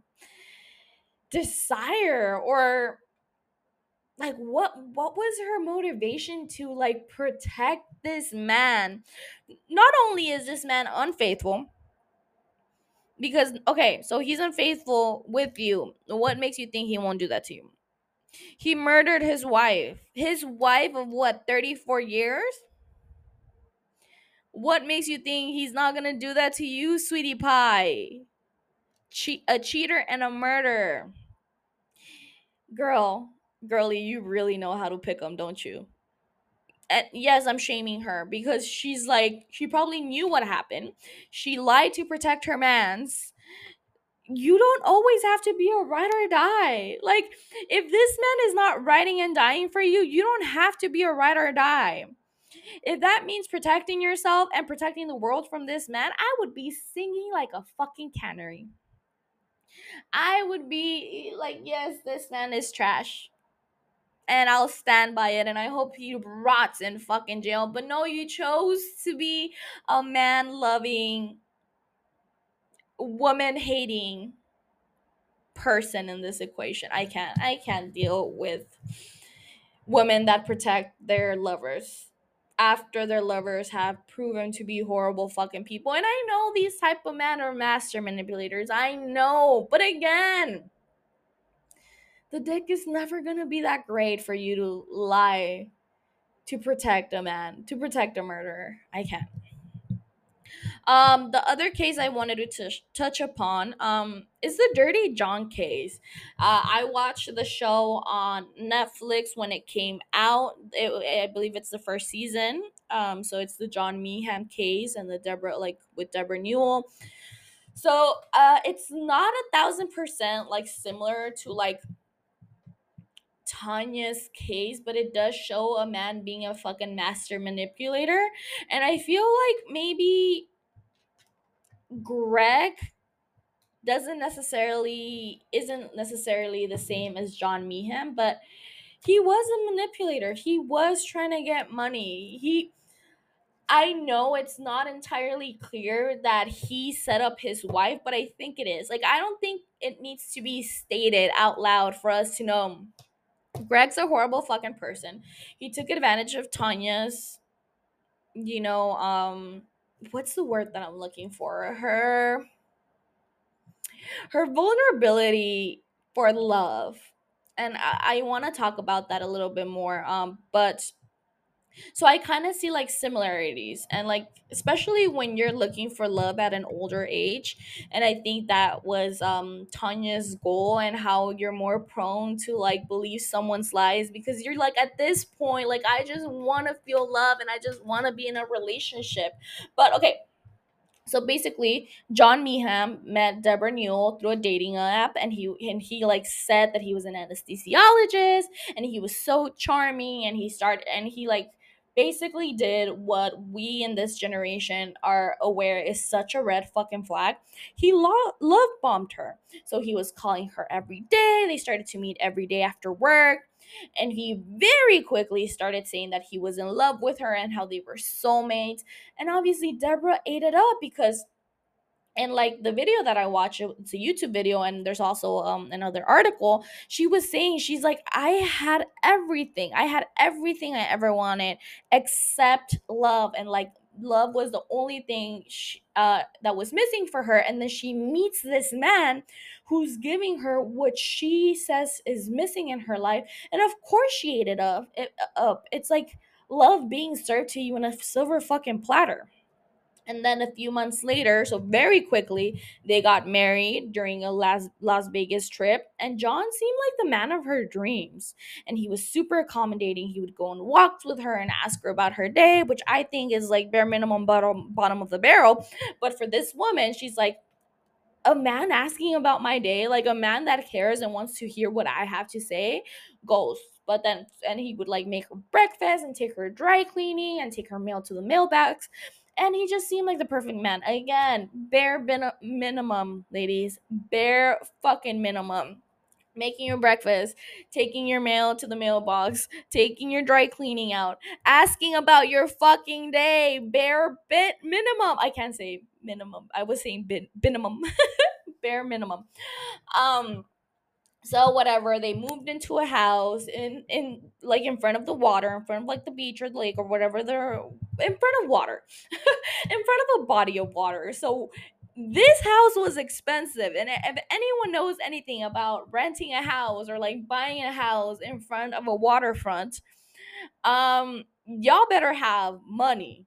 desire or like what what was her motivation to like protect this man? Not only is this man unfaithful because okay so he's unfaithful with you. What makes you think he won't do that to you? He murdered his wife. His wife of what 34 years? What makes you think he's not gonna do that to you sweetie pie? Che- a cheater and a murderer. Girl girly, you really know how to pick them, don't you? And yes, I'm shaming her because she's like, she probably knew what happened. She lied to protect her man's. You don't always have to be a ride or die. Like, if this man is not riding and dying for you, you don't have to be a ride or die. If that means protecting yourself and protecting the world from this man, I would be singing like a fucking canary. I would be like, yes, this man is trash and I'll stand by it and I hope he rots in fucking jail. But no, you chose to be a man loving, woman hating person in this equation. I can't I can't deal with women that protect their lovers after their lovers have proven to be horrible fucking people. And I know these type of men are master manipulators. I know. But again, the dick is never to be that great for you to lie to protect a man, to protect a murderer. I can't. Um, the other case I wanted to touch, touch upon um, is the Dirty John case. Uh, I watched the show on Netflix when it came out. It, I believe it's the first season. Um, so it's the John Meehan case and the Deborah, like with Deborah Newell. So uh, it's not a thousand percent like similar to like Tanya's case, but it does show a man being a fucking master manipulator. And I feel like maybe Greg doesn't necessarily isn't necessarily the same as John Meehan, but he was a manipulator. He was trying to get money. He I know it's not entirely clear that he set up his wife, but I think it is. Like I don't think it needs to be stated out loud for us to know Greg's a horrible fucking person. He took advantage of Tanya's you know, um what's the word that I'm looking for? Her her vulnerability for love and i, I want to talk about that a little bit more um but so i kind of see like similarities and like especially when you're looking for love at an older age and i think that was um tanya's goal and how you're more prone to like believe someone's lies because you're like at this point like i just want to feel love and i just want to be in a relationship. But okay so basically, John Meehan met Deborah Newell through a dating app, and he and he like said that he was an anesthesiologist, and he was so charming, and he started and he like basically did what we in this generation are aware is such a red fucking flag. He lo- love bombed her, so he was calling her every day. They started to meet every day after work. And he very quickly started saying that he was in love with her and how they were soulmates. And obviously, Deborah ate it up because and like the video that i watched it's a youtube video and there's also um another article. She was saying she's like i had everything. I had everything i ever wanted except love and like love was the only thing she, uh, that was missing for her. And then she meets this man who's giving her what she says is missing in her life. And of course she ate it up, it, up. it's like love being served to you in a silver fucking platter and then a few months later so very quickly they got married during a las, las vegas trip. And john seemed like the man of her dreams. And he was super accommodating. He would go on walks with her and ask her about her day which i think is like bare minimum bottom bottom of the barrel. But for this woman she's like a man asking about my day like a man that cares and wants to hear what i have to say goes. But then and he would like make her breakfast and take her dry cleaning and take her mail to the mailbox and he just seemed like the perfect man. Again, bare bin- minimum, ladies, bare fucking minimum. Making your breakfast, taking your mail to the mailbox, taking your dry cleaning out, asking about your fucking day, bare bit minimum. I can't say minimum. I was saying bit minimum, bare minimum. Um, so whatever they moved into a house in in like in front of the water in front of like the beach or the lake or whatever they're in front of water in front of a body of water. So this house was expensive and if anyone knows anything about renting a house or like buying a house in front of a waterfront um y'all better have money.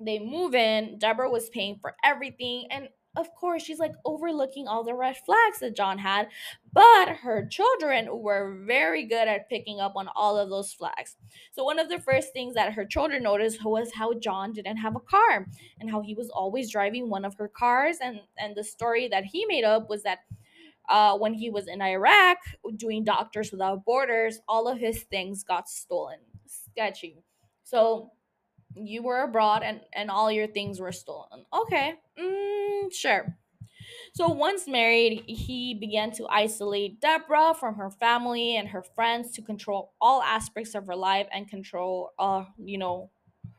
They move in deborah was paying for everything and of course, she's like overlooking all the red flags that John had, but her children were very good at picking up on all of those flags. So, one of the first things that her children noticed was how John didn't have a car and how he was always driving one of her cars. And, and the story that he made up was that uh, when he was in Iraq doing Doctors Without Borders, all of his things got stolen. Sketchy. So, you were abroad and and all your things were stolen. Okay mm, sure. So once married he began to isolate deborah from her family and her friends to control all aspects of her life and control uh you know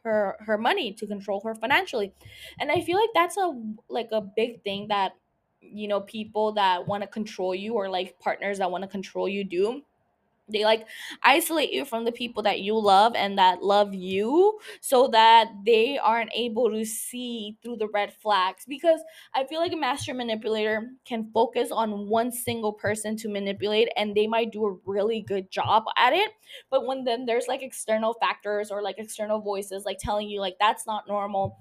her her money to control her financially. And i feel like that's a like a big thing that you know people that want to control you or like partners that want to control you do they like isolate you from the people that you love and that love you so that they aren't able to see through the red flags. Because i feel like a master manipulator can focus on one single person to manipulate and they might do a really good job at it. But when then there's like external factors or like external voices like telling you like that's not normal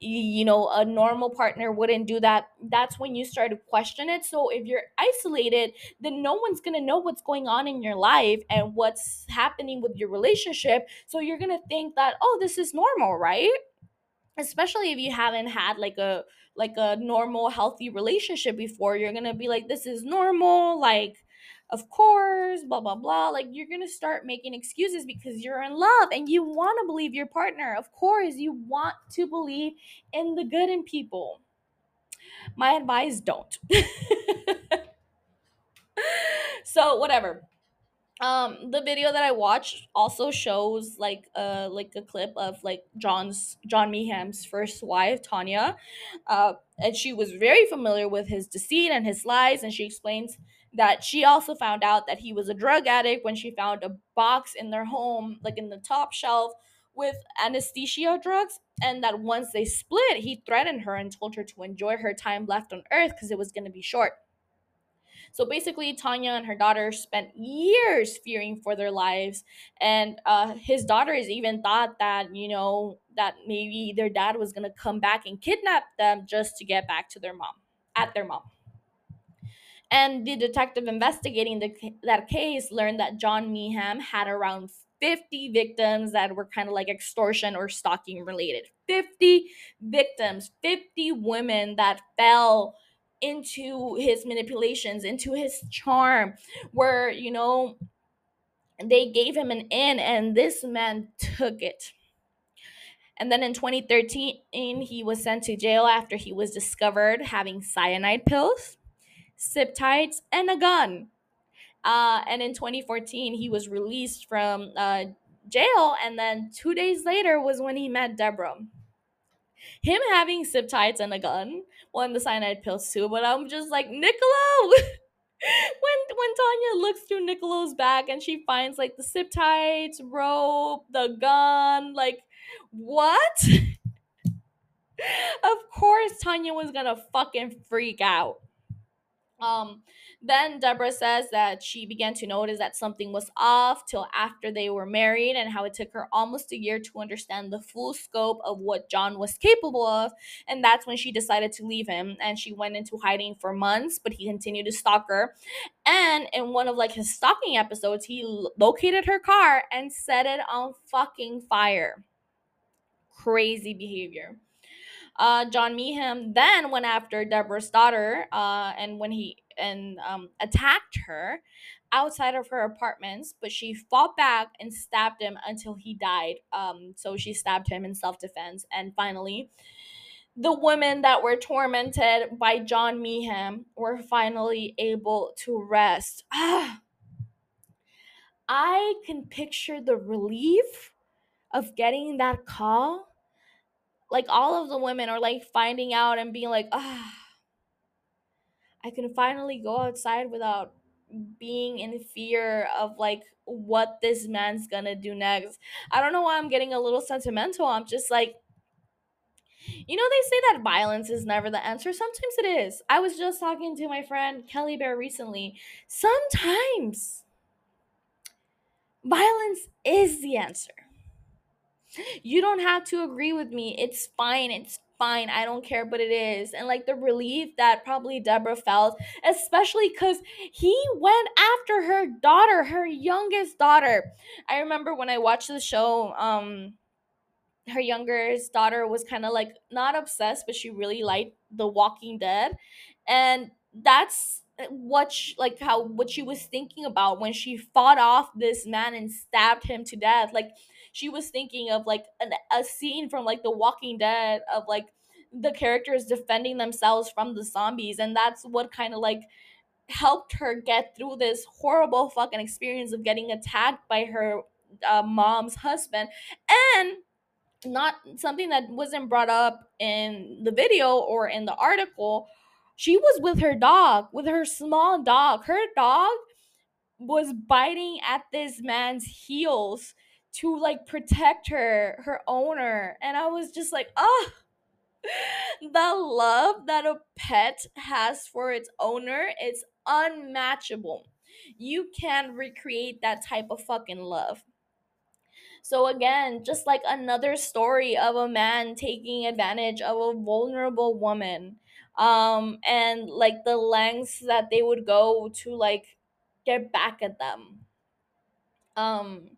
you know a normal partner wouldn't do that that's when you start to question it. So if you're isolated then no one's going to know what's going on in your life and what's happening with your relationship. So you're going to think that oh this is normal right? Especially if you haven't had like a like a normal healthy relationship before you're going to be like this is normal like of course, blah, blah, blah. Like, you're going to start making excuses because you're in love and you want to believe your partner. Of course, you want to believe in the good in people. My advice don't. so, whatever um the video that i watched also shows like uh like a clip of like john's john meehan's first wife tanya uh and she was very familiar with his deceit and his lies and she explains that she also found out that he was a drug addict when she found a box in their home like in the top shelf with anesthesia drugs and that once they split he threatened her and told her to enjoy her time left on earth because it was going to be short so basically, Tanya and her daughter spent years fearing for their lives. And uh, his daughters even thought that, you know, that maybe their dad was going to come back and kidnap them just to get back to their mom, at their mom. And the detective investigating the, that case learned that John Meehan had around 50 victims that were kind of like extortion or stalking related. 50 victims, 50 women that fell into his manipulations, into his charm, where, you know, they gave him an in and this man took it. And then in 2013, he was sent to jail after he was discovered having cyanide pills, peptides, and a gun. Uh, and in 2014, he was released from uh, jail. And then two days later was when he met Deborah him having peptides and a gun, and the cyanide pills too. But I'm just like Niccolo. when when Tanya looks through Niccolo's bag and she finds like the sip tights, rope, the gun, like what? of course, Tanya was gonna fucking freak out. Um, then Deborah says that she began to notice that something was off till after they were married and how it took her almost a year to understand the full scope of what John was capable of. And that's when she decided to leave him and she went into hiding for months, but he continued to stalk her. And in one of like his stalking episodes, he located her car and set it on fucking fire. Crazy behavior uh, John Meehan then went after Deborah's daughter, uh, and when he and um, attacked her outside of her apartments, but she fought back and stabbed him until he died. Um, so she stabbed him in self defense, and finally. The women that were tormented by John Meehan were finally able to rest. I can picture the relief of getting that call like all of the women are like finding out and being like, ah, I can finally go outside without being in fear of like what this man's gonna do next. I don't know why I'm getting a little sentimental. I'm just like, you know, they say that violence is never the answer. Sometimes it is. I was just talking to my friend Kelly Bear recently. Sometimes violence is the answer. You don't have to agree with me. It's fine. It's fine. I don't care, but it is. And like the relief that probably Deborah felt, especially because he went after her daughter, her youngest daughter. I remember when I watched the show, um, her youngest daughter was kind of like not obsessed, but she really liked The Walking Dead. And that's what she, like how what she was thinking about when she fought off this man and stabbed him to death like she was thinking of like an, a scene from like The Walking Dead of like the characters defending themselves from the zombies, and that's what kind of like helped her get through this horrible fucking experience of getting attacked by her uh, mom's husband. And not something that wasn't brought up in the video or in the article she was with her dog with her small dog. Her dog was biting at this man's heels to like protect her, her owner. And I was just like, oh, the love that a pet has for its owner is unmatchable. You can't recreate that type of fucking love. So again, just like another story of a man taking advantage of a vulnerable woman. Um and like the lengths that they would go to like get back at them. Um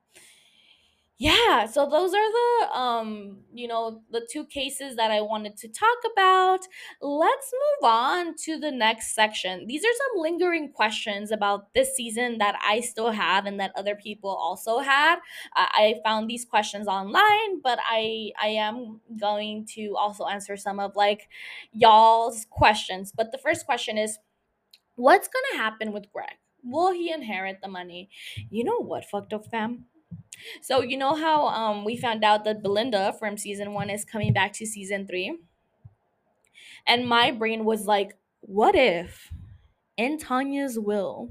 yeah so those are the um you know the two cases that i wanted to talk about. Let's move on to the next section. These are some lingering questions about this season that i still have and that other people also had. Uh, i found these questions online but i i am going to also answer some of like y'all's questions. But the first question is what's gonna happen with greg? Will he inherit the money? You know what fucked up fam so you know how um we found out that Belinda from season one is coming back to season three, and my brain was like, what if, in Tanya's will,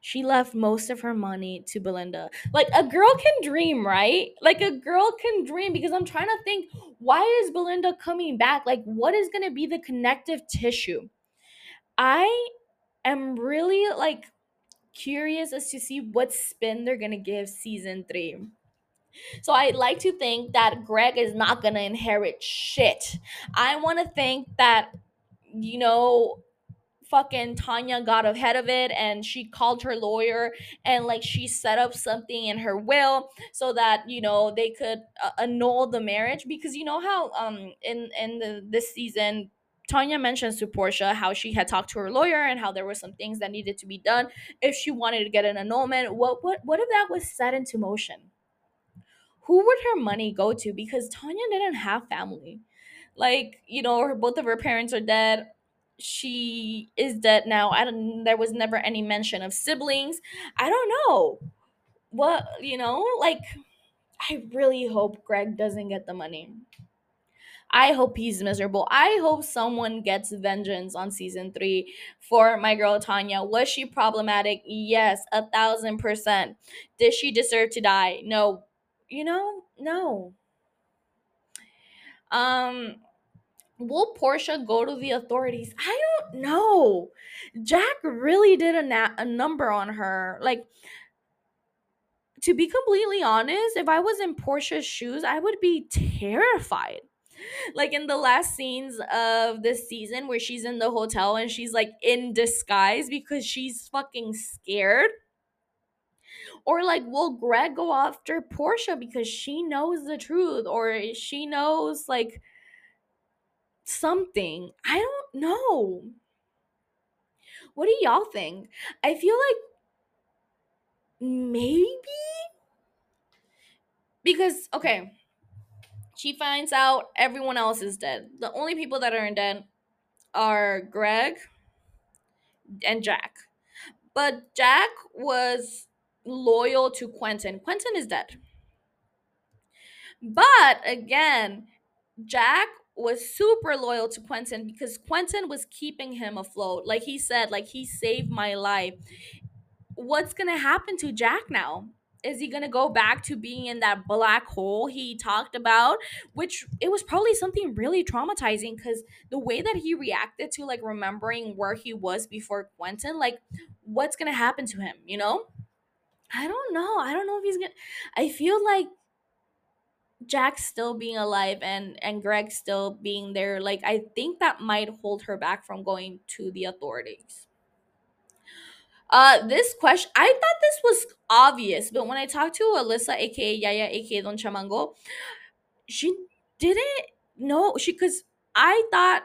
she left most of her money to Belinda? Like a girl can dream, right? Like a girl can dream because I'm trying to think, why is Belinda coming back? Like what is gonna be the connective tissue? I am really like curious as to see what spin they're gonna give season three. So I like to think that Greg is not to inherit shit. I want to think that, you know, fucking Tanya got ahead of it and she called her lawyer and like she set up something in her will so that you know they could uh, annul the marriage because you know how um in in the this season Tanya mentions to Portia how she had talked to her lawyer and how there were some things that needed to be done if she wanted to get an annulment. What what what if that was set into motion? who would her money go to? Because Tanya didn't have family. Like, you know, her both of her parents are dead. She is dead now. I don't there was never any mention of siblings. I don't know. What, you know, like I really hope Greg doesn't get the money. I hope he's miserable. I hope someone gets vengeance on season three for my girl Tanya. Was she problematic? Yes, a thousand percent. Did she deserve to die? No you know, no. Um, will Portia go to the authorities? I don't know. Jack really did a, na- a number on her. Like, to be completely honest, if I was in Portia's shoes, I would be terrified. Like in the last scenes of this season where she's in the hotel and she's like in disguise because she's fucking scared or like, will Greg go after Portia because she knows the truth or she knows like something? I don't know. What do y'all think? I feel like maybe because okay, she finds out everyone else is dead. The only people that are in dead are Greg and Jack. But Jack was loyal to Quentin. Quentin is dead. But again, Jack was super loyal to Quentin because Quentin was keeping him afloat. Like he said, like he saved my life. What's going to happen to Jack now? Is he going to go back to being in that black hole he talked about? Which it was probably something really traumatizing because the way that he reacted to like remembering where he was before Quentin, like what's going to happen to him, you know? I don't know. I don't know if he's going to. I feel like Jack still being alive and and Greg still being there, like I think that might hold her back from going to the authorities. Uh, this question, I thought this was obvious, but when I talked to Alyssa, aka Yaya, aka Don Chamango, she didn't know she because I thought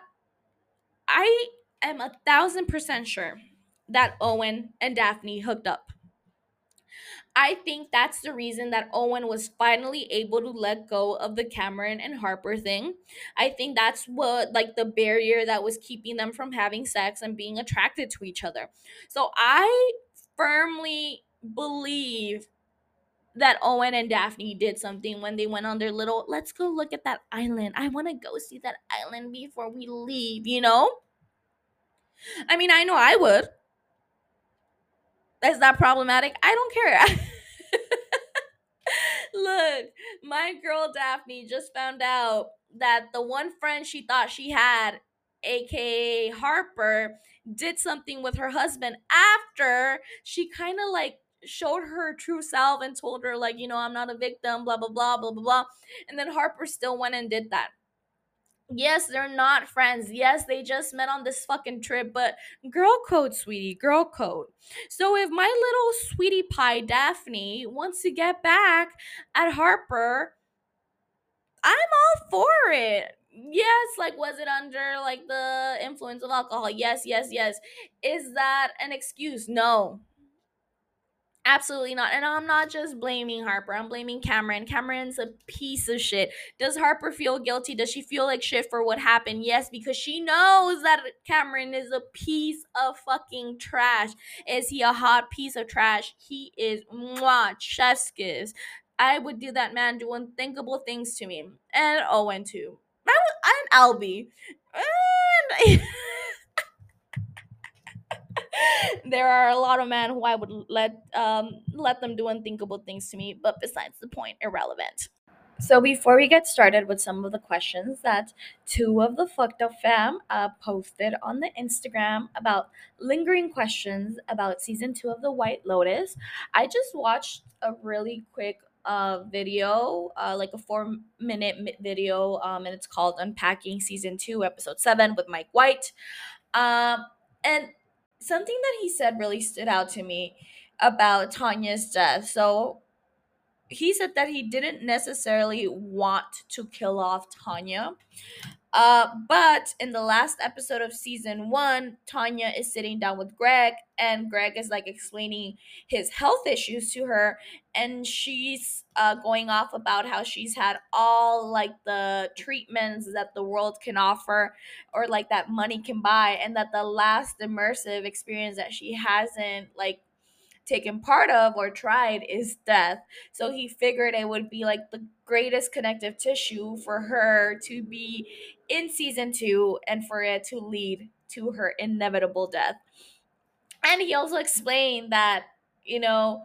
I am a thousand percent sure that Owen and Daphne hooked up. I think that's the reason that Owen was finally able to let go of the Cameron and Harper thing. I think that's what, like, the barrier that was keeping them from having sex and being attracted to each other. So I firmly believe that Owen and Daphne did something when they went on their little, let's go look at that island. I want to go see that island before we leave, you know? I mean, I know I would. Is that problematic? I don't care. Look, my girl Daphne just found out that the one friend she thought she had, aka Harper, did something with her husband after she kind of like showed her true self and told her like you know i'm not a victim blah blah blah blah blah blah and then harper still went and did that yes they're not friends. Yes they just met on this fucking trip but girl code sweetie girl code. So if my little sweetie pie daphne wants to get back at harper i'm all for it. Yes like was it under like the influence of alcohol? Yes yes yes. Is that an excuse? No Absolutely not. And I'm not just blaming Harper. I'm blaming Cameron. Cameron's a piece of shit. Does Harper feel guilty? Does she feel like shit for what happened? Yes, because she knows that Cameron is a piece of fucking trash. Is he a hot piece of trash? He is mwah, chef's kiss. I would do that man do unthinkable things to me. And Owen too. And Albie. And there are a lot of men who I would let um, let them do unthinkable things to me, but besides the point, irrelevant. So before we get started with some of the questions that two of the fucked up fam uh, posted on the Instagram about lingering questions about season two of The White Lotus, I just watched a really quick uh, video, uh, like a four minute video, um, and it's called Unpacking Season Two, Episode Seven with Mike White. Um, and something that he said really stood out to me about Tanya's death. So he said that he didn't necessarily want to kill off Tanya. Uh, but in the last episode of season one, Tanya is sitting down with Greg, and Greg is like explaining his health issues to her, and she's uh, going off about how she's had all like the treatments that the world can offer, or like that money can buy, and that the last immersive experience that she hasn't like taken part of or tried is death. So he figured it would be like the greatest connective tissue for her to be in season two and for it to lead to her inevitable death. And he also explained that, you know,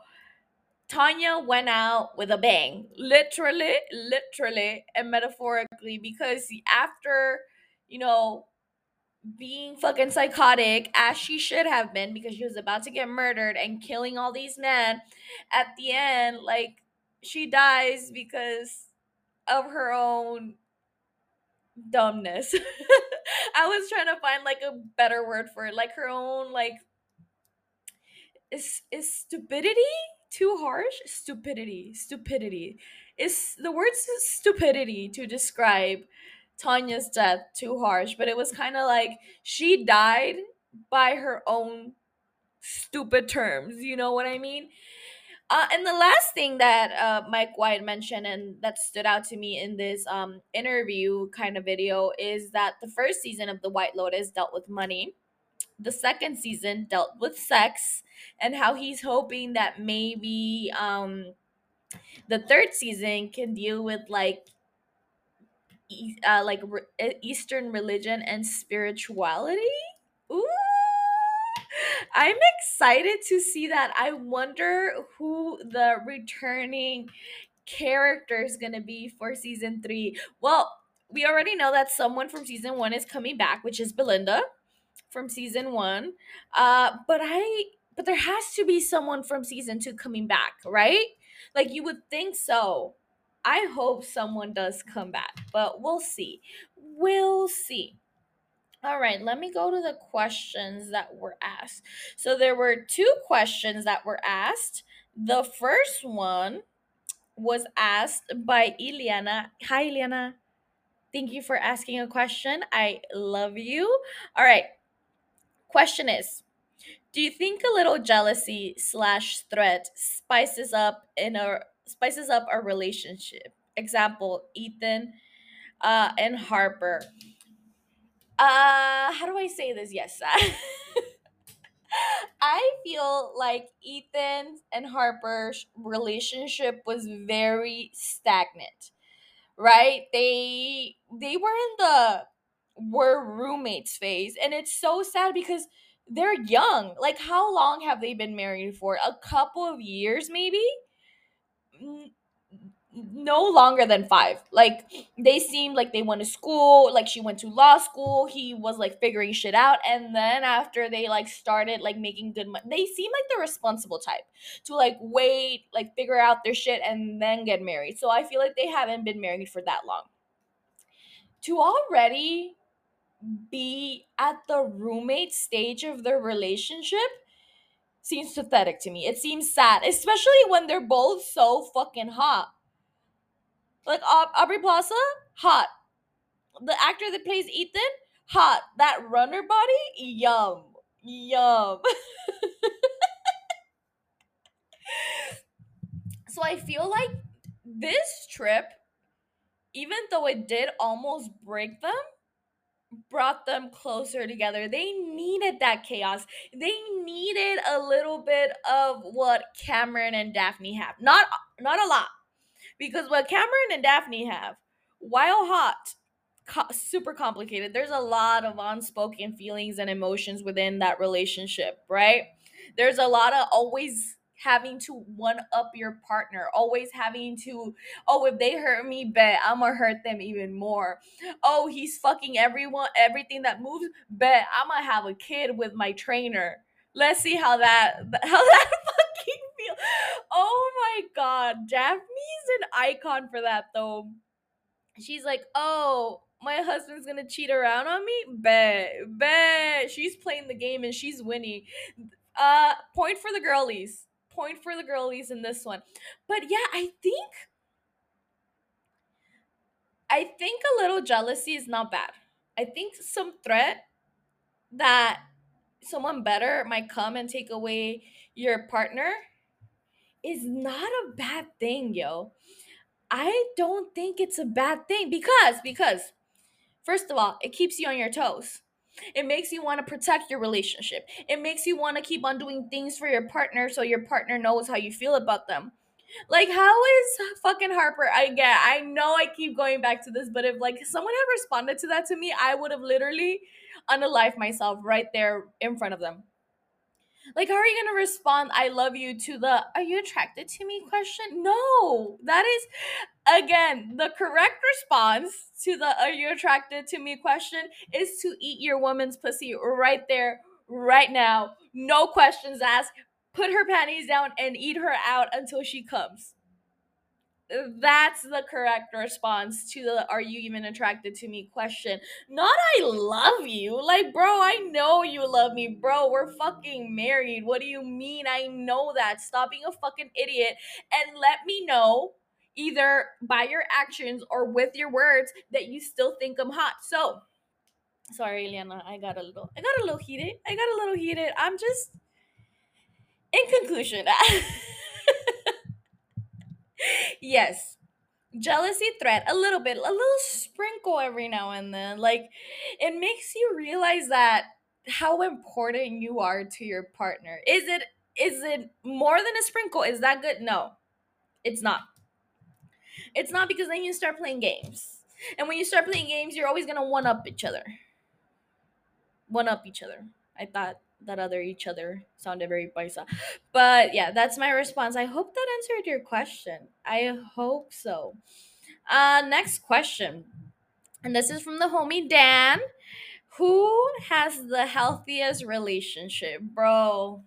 Tanya went out with a bang, literally, literally, and metaphorically, because after, you know, being fucking psychotic as she should have been because she was about to get murdered and killing all these men. At the end like she dies because of her own dumbness. I was trying to find like a better word for it like her own like is is stupidity too harsh? Stupidity. Stupidity. Is the word stupidity to describe Tanya's death too harsh, but it was kind of like she died by her own stupid terms. You know what I mean? Uh, and the last thing that uh, Mike White mentioned and that stood out to me in this um, interview kind of video is that the first season of The White Lotus dealt with money. The second season dealt with sex and how he's hoping that maybe um, the third season can deal with like uh, like re- Eastern religion and spirituality. Ooh, I'm excited to see that. I wonder who the returning character is gonna be for season three. Well, we already know that someone from season one is coming back, which is Belinda from season one. Uh, but I but there has to be someone from season two coming back, right? Like you would think so. I hope someone does come back, but we'll see. We'll see. All right, let me go to the questions that were asked. So there were two questions that were asked. The first one was asked by Iliana. Hi, Iliana. Thank you for asking a question. I love you. All right. Question is Do you think a little jealousy slash threat spices up in a spices up our relationship. Example, Ethan uh, and Harper. Uh, how do I say this? Yes. I feel like Ethan and Harper's relationship was very stagnant. Right? They they were in the were roommates phase and it's so sad because they're young. Like, how long have they been married for? A couple of years, maybe? No longer than five. Like they seemed like they went to school, like she went to law school. He was like figuring shit out, and then after they like started like making good money, they seem like the responsible type to like wait, like figure out their shit, and then get married. So I feel like they haven't been married for that long. To already be at the roommate stage of their relationship seems pathetic to me. It seems sad, especially when they're both so fucking hot like Aubrey Plaza, hot. The actor that plays Ethan, hot. That runner body, yum, yum. so I feel like this trip, even though it did almost break them, brought them closer together. They needed that chaos. They needed a little bit of what Cameron and Daphne have. Not not a lot, because what Cameron and Daphne have, while hot, co- super complicated, there's a lot of unspoken feelings and emotions within that relationship, right? There's a lot of always having to one up your partner, always having to, oh, if they hurt me, bet I'm gonna hurt them even more. Oh, he's fucking everyone, everything that moves, bet I'm gonna have a kid with my trainer. Let's see how that how that fucking feel. Oh my god, Daphne's an icon for that though. She's like, oh, my husband's gonna cheat around on me? Bet, bet. She's playing the game and she's winning. Uh, point for the girlies. Point for the girlies in this one. But yeah, I think I think a little jealousy is not bad. I think some threat that someone better might come and take away your partner is not a bad thing, yo. I don't think it's a bad thing because because first of all, it keeps you on your toes. It makes you want to protect your relationship. It makes you want to keep on doing things for your partner so your partner knows how you feel about them. Like, how is fucking Harper? I get, I know I keep going back to this, but if like someone had responded to that to me, I would have literally unalived myself right there in front of them. Like, how are you gonna respond, I love you to the are you attracted to me question? No, that is again the correct response to the are you attracted to me question is to eat your woman's pussy right there, right now. No questions asked. Put her panties down and eat her out until she comes that's the correct response to the are you even attracted to me? question. Not i love you. Like bro i know you love me. Bro we're fucking married. What do you mean? I know that. Stop being a fucking idiot. And let me know either by your actions or with your words that you still think i'm hot. So sorry Liana, i got a little i got a little heated. I got a little heated. I'm just in conclusion yes. Jealousy threat a little bit a little sprinkle every now and then like it makes you realize that how important you are to your partner. Is it is it more than a sprinkle? Is that good? No. It's not. It's not because then you start playing games. And when you start playing games you're always gonna one up each other. One up each other. I thought that other each other sounded very paisa. But yeah, that's my response. I hope that answered your question. I hope so. Uh next question. And this is from the homie Dan. Who has the healthiest relationship, bro?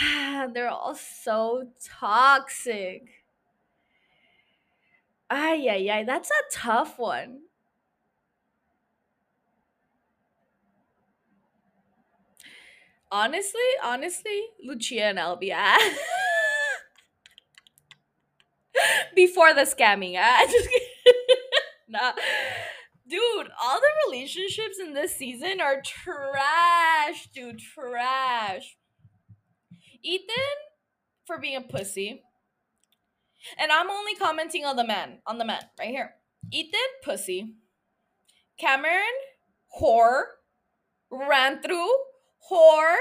They're all so toxic. Ay, ay, ay. That's a tough one. Honestly, honestly, Lucia and Albie. Before the scamming, ah, I just nah. Dude, all the relationships in this season are trash, dude, trash. Ethan for being a pussy. And I'm only commenting on the man, on the man right here. Ethan, pussy. Cameron, whore. Ran through, whore.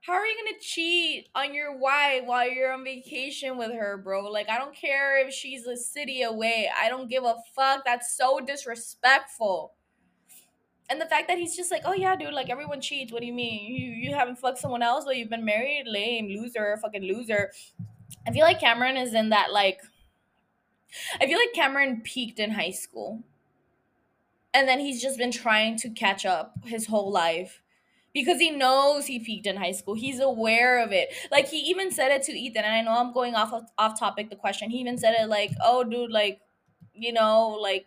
How are you gonna cheat on your wife while you're on vacation with her, bro? Like, I don't care if she's a city away. I don't give a fuck. That's so disrespectful. and the fact that he's just like, oh yeah, dude, like everyone cheats. What do you mean? You you haven't fucked someone else, but you've been married? Lame, loser, fucking loser. I feel like Cameron is in that like. I feel like Cameron peaked in high school, and then he's just been trying to catch up his whole life because he knows he peaked in high school. He's aware of it. Like he even said it to Ethan, and I know I'm going off of, off topic. The question he even said it like, "Oh, dude, like, you know, like."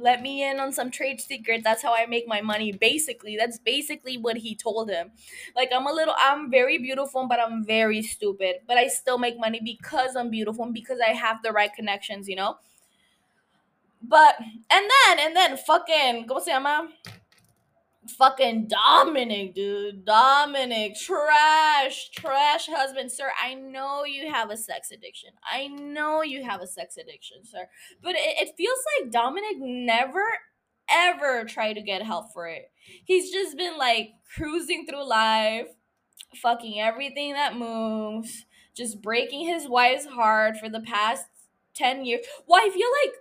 Let me in on some trade secrets. That's how I make my money. Basically, that's basically what he told him. Like, I'm a little, I'm very beautiful, but I'm very stupid. But I still make money because I'm beautiful and because I have the right connections, you know? But, and then, and then, fucking, ¿cómo se llama? Fucking Dominic, dude. Dominic, trash, trash husband, sir. I know you have a sex addiction. I know you have a sex addiction, sir. But it, it feels like Dominic never ever tried to get help for it. He's just been like cruising through life, fucking everything that moves, just breaking his wife's heart for the past 10 years. Well, I feel like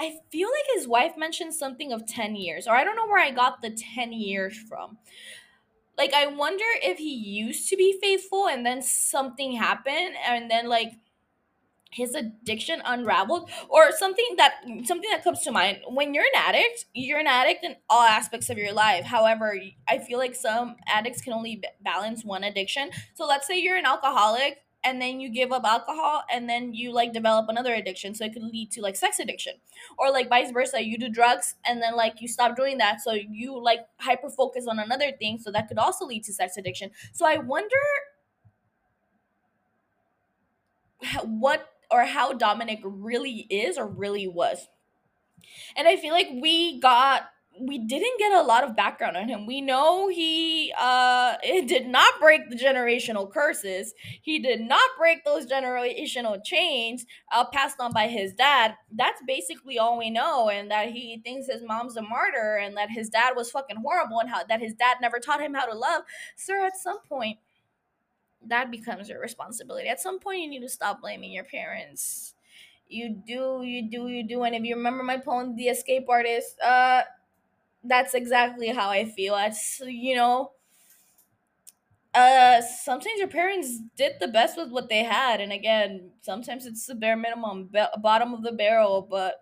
I feel like his wife mentioned something of 10 years, or I don't know where I got the 10 years from. Like, I wonder if he used to be faithful and then something happened, and then, like, his addiction unraveled or something that something that comes to mind. When you're an addict you're an addict in all aspects of your life. However i feel like some addicts can only balance one addiction. So let's say you're an alcoholic and then you give up alcohol and then you like develop another addiction so it could lead to like sex addiction or like vice versa you do drugs and then like you stop doing that so you like hyper focus on another thing so that could also lead to sex addiction so i wonder what or how Dominic really is or really was. And I feel like we got we didn't get a lot of background on him. We know he uh did not break the generational curses. He did not break those generational chains uh, passed on by his dad. That's basically all we know and that he thinks his mom's a martyr and that his dad was fucking horrible and how that his dad never taught him how to love. Sir, at some point that becomes your responsibility. At some point, you need to stop blaming your parents. You do, you do, you do. And if you remember my poem, The Escape Artist, uh, that's exactly how I feel. It's, you know, uh, sometimes your parents did the best with what they had. And again, sometimes it's the bare minimum, be- bottom of the barrel, but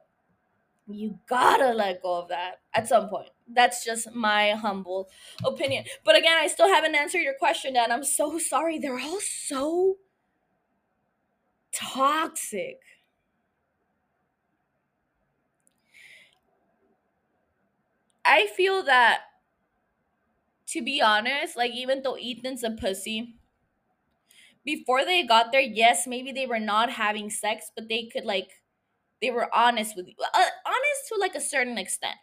you gotta let go of that at some point. That's just my humble opinion. But again, I still haven't answered your question, and I'm so sorry. They're all so toxic. I feel that, to be honest, like, even though Ethan's a pussy, before they got there, yes, maybe they were not having sex, but they could, like, they were honest with you. Uh, honest to, like, a certain extent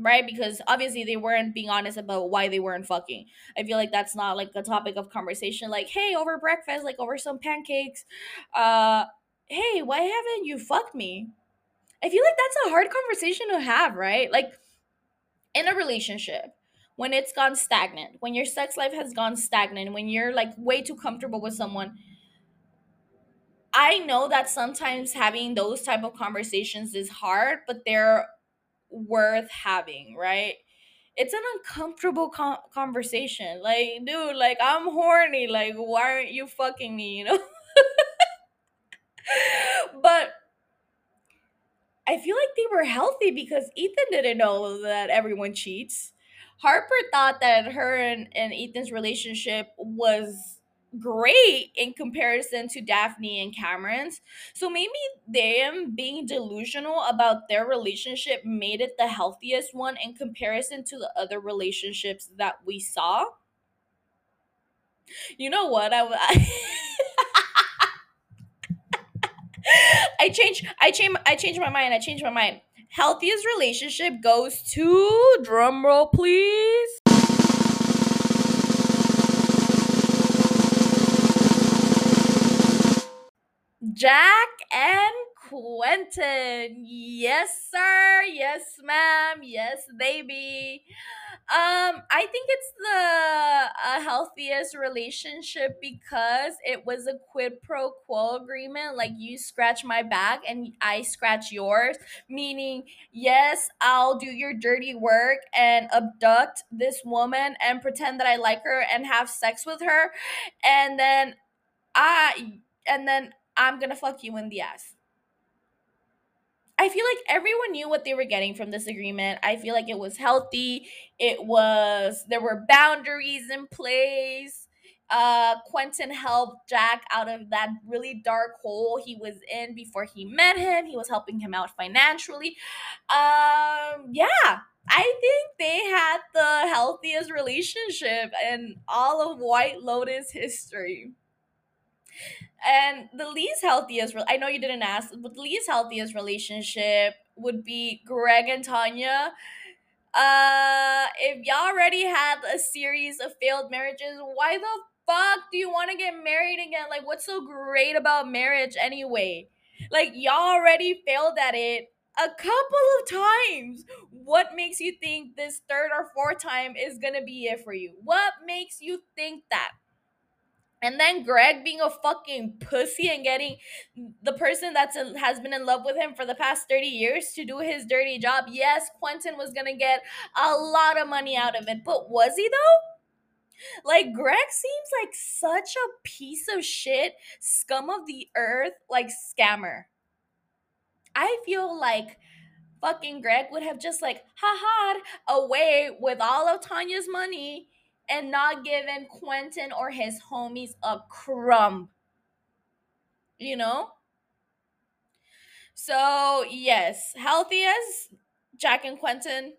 right? Because obviously they weren't being honest about why they weren't fucking. I feel like that's not like a topic of conversation. Like, hey, over breakfast, like over some pancakes, uh, hey, why haven't you fucked me? I feel like that's a hard conversation to have, right? Like in a relationship. When it's gone stagnant, when your sex life has gone stagnant, when you're like way too comfortable with someone, I know that sometimes having those type of conversations is hard, but they're worth having, right? It's an uncomfortable con- conversation. Like, dude, like I'm horny. Like, why aren't you fucking me? You know. but I feel like they were healthy because Ethan didn't know that everyone cheats. Harper thought that her and, and Ethan's relationship was great in comparison to Daphne and Cameron's. So maybe them being delusional about their relationship made it the healthiest one in comparison to the other relationships that we saw. You know what? I I changed I changed I changed my mind. I changed my mind. Healthiest relationship goes to drumroll please. Jack and Quentin. Yes, sir. Yes, ma'am. Yes, baby. Um, I think it's the uh, healthiest relationship because it was a quid pro quo agreement. Like you scratch my back and I scratch yours, meaning yes, I'll do your dirty work and abduct this woman and pretend that I like her and have sex with her, and then I and then I'm gonna fuck you in the ass. I feel like everyone knew what they were getting from this agreement. I feel like it was healthy. It was there were boundaries in place. Uh Quentin helped Jack out of that really dark hole he was in before he met him. He was helping him out financially. Um yeah, I think they had the healthiest relationship in all of White Lotus history. And the least healthiest, I know you didn't ask, but the least healthiest relationship would be Greg and Tanya. Uh, if y'all already had a series of failed marriages, why the fuck do you want to get married again? Like, what's so great about marriage anyway? Like, y'all already failed at it a couple of times. What makes you think this third or fourth time is gonna be it for you? What makes you think that? And then Greg being a fucking pussy and getting the person that's in, has been in love with him for the past 30 years to do his dirty job. Yes, Quentin was going to get a lot of money out of it, but was he though? Like Greg seems like such a piece of shit, scum of the earth, like scammer. I feel like fucking Greg would have just like ha ha away with all of Tanya's money and not giving Quentin or his homies a crumb. You know? So, yes, healthy as Jack and Quentin.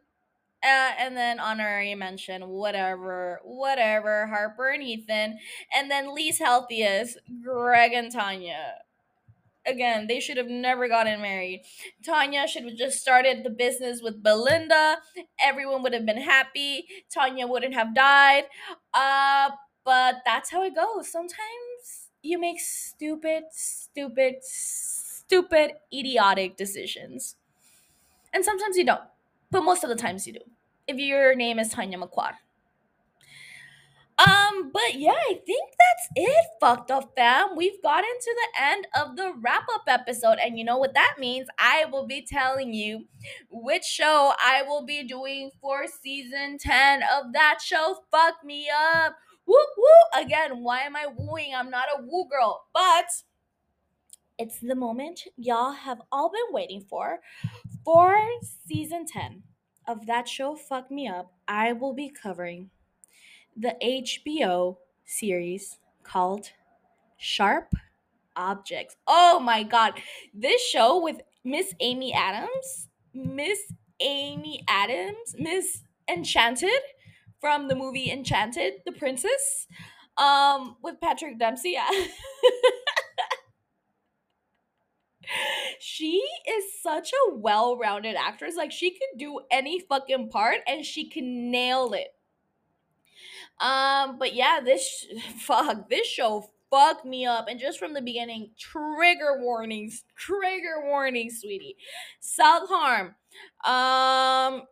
Uh, and then honorary mention, whatever, whatever, Harper and Ethan. And then least healthiest, Greg and Tanya again, they should have never gotten married. Tanya should have just started the business with Belinda. Everyone would have been happy. Tanya wouldn't have died. Uh, but that's how it goes. Sometimes you make stupid, stupid, stupid, idiotic decisions. And sometimes you don't. But most of the times you do. If your name is Tanya McQuoid. Um, but yeah, I think that's it, fucked up fam. We've gotten to the end of the wrap up episode, and you know what that means? I will be telling you which show I will be doing for season 10 of that show. Fuck me up. Woo woo. Again, why am I wooing? I'm not a woo girl, but it's the moment y'all have all been waiting for. For season 10 of that show, Fuck Me Up, I will be covering the HBO series called Sharp Objects. Oh my god. This show with Miss Amy Adams, Miss Amy Adams, Miss Enchanted from the movie Enchanted, the princess, um, with Patrick Dempsey. Yeah. she is such a well-rounded actress. Like she could do any fucking part and she can nail it. Um, but yeah, this fuck this show fucked me up, and just from the beginning, trigger warnings, trigger warnings, sweetie, self harm, um,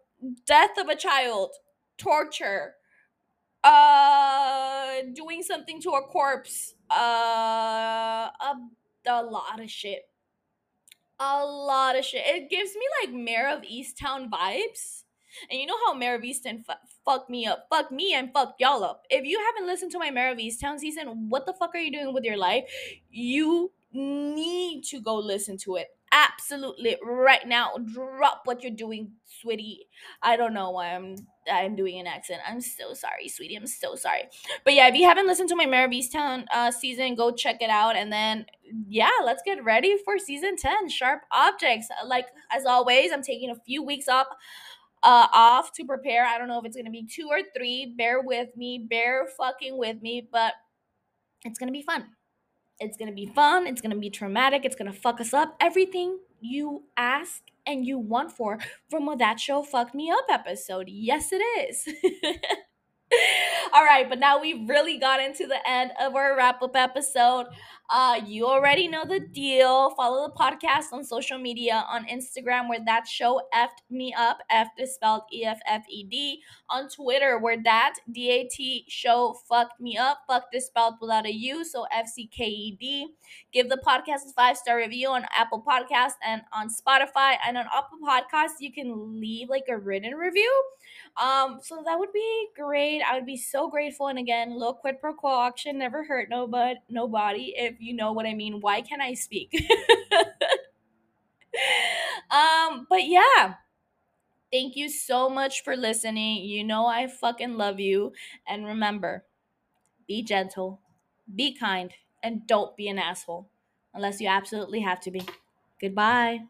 death of a child, torture, uh, doing something to a corpse, uh, a, a lot of shit. A lot of shit. It gives me like Mare of Easttown vibes and you know how Mare of Easttown fucked me up, fuck me and fuck y'all up. If you haven't listened to my Mare of Easttown season, what the fuck are you doing with your life? You need to go listen to it. Absolutely, right now, drop what you're doing, sweetie. I don't know why I'm I'm doing an accent. I'm so sorry, sweetie. I'm so sorry. But yeah, if you haven't listened to my Mare of Easttown uh, season, go check it out. And then yeah, let's get ready for season ten. Sharp objects. Like as always, I'm taking a few weeks off uh, off to prepare. I don't know if it's gonna be two or three. Bear with me, bear fucking with me, but it's gonna be fun. It's gonna be fun. It's gonna be traumatic. It's gonna fuck us up. Everything you ask and you want for from a that show fucked me up episode. Yes, it is. All right, but now we've really got into the end of our wrap up episode. Uh, you already know the deal. Follow the podcast on social media on Instagram where that show effed me up. F is spelled E F F E D. On Twitter where that D A T show fucked me up. Fucked is spelled without a U, so F C K E D. Give the podcast a five star review on Apple Podcast and on Spotify. And on Apple Podcasts, you can leave like a written review. Um, so that would be great. I would be so grateful. And again, little quid pro quo auction never hurt nobody. Nobody, if you know what I mean. Why can't I speak? um, but yeah. Thank you so much for listening. You know I fucking love you. And remember, be gentle, be kind, and don't be an asshole unless you absolutely have to be. Goodbye.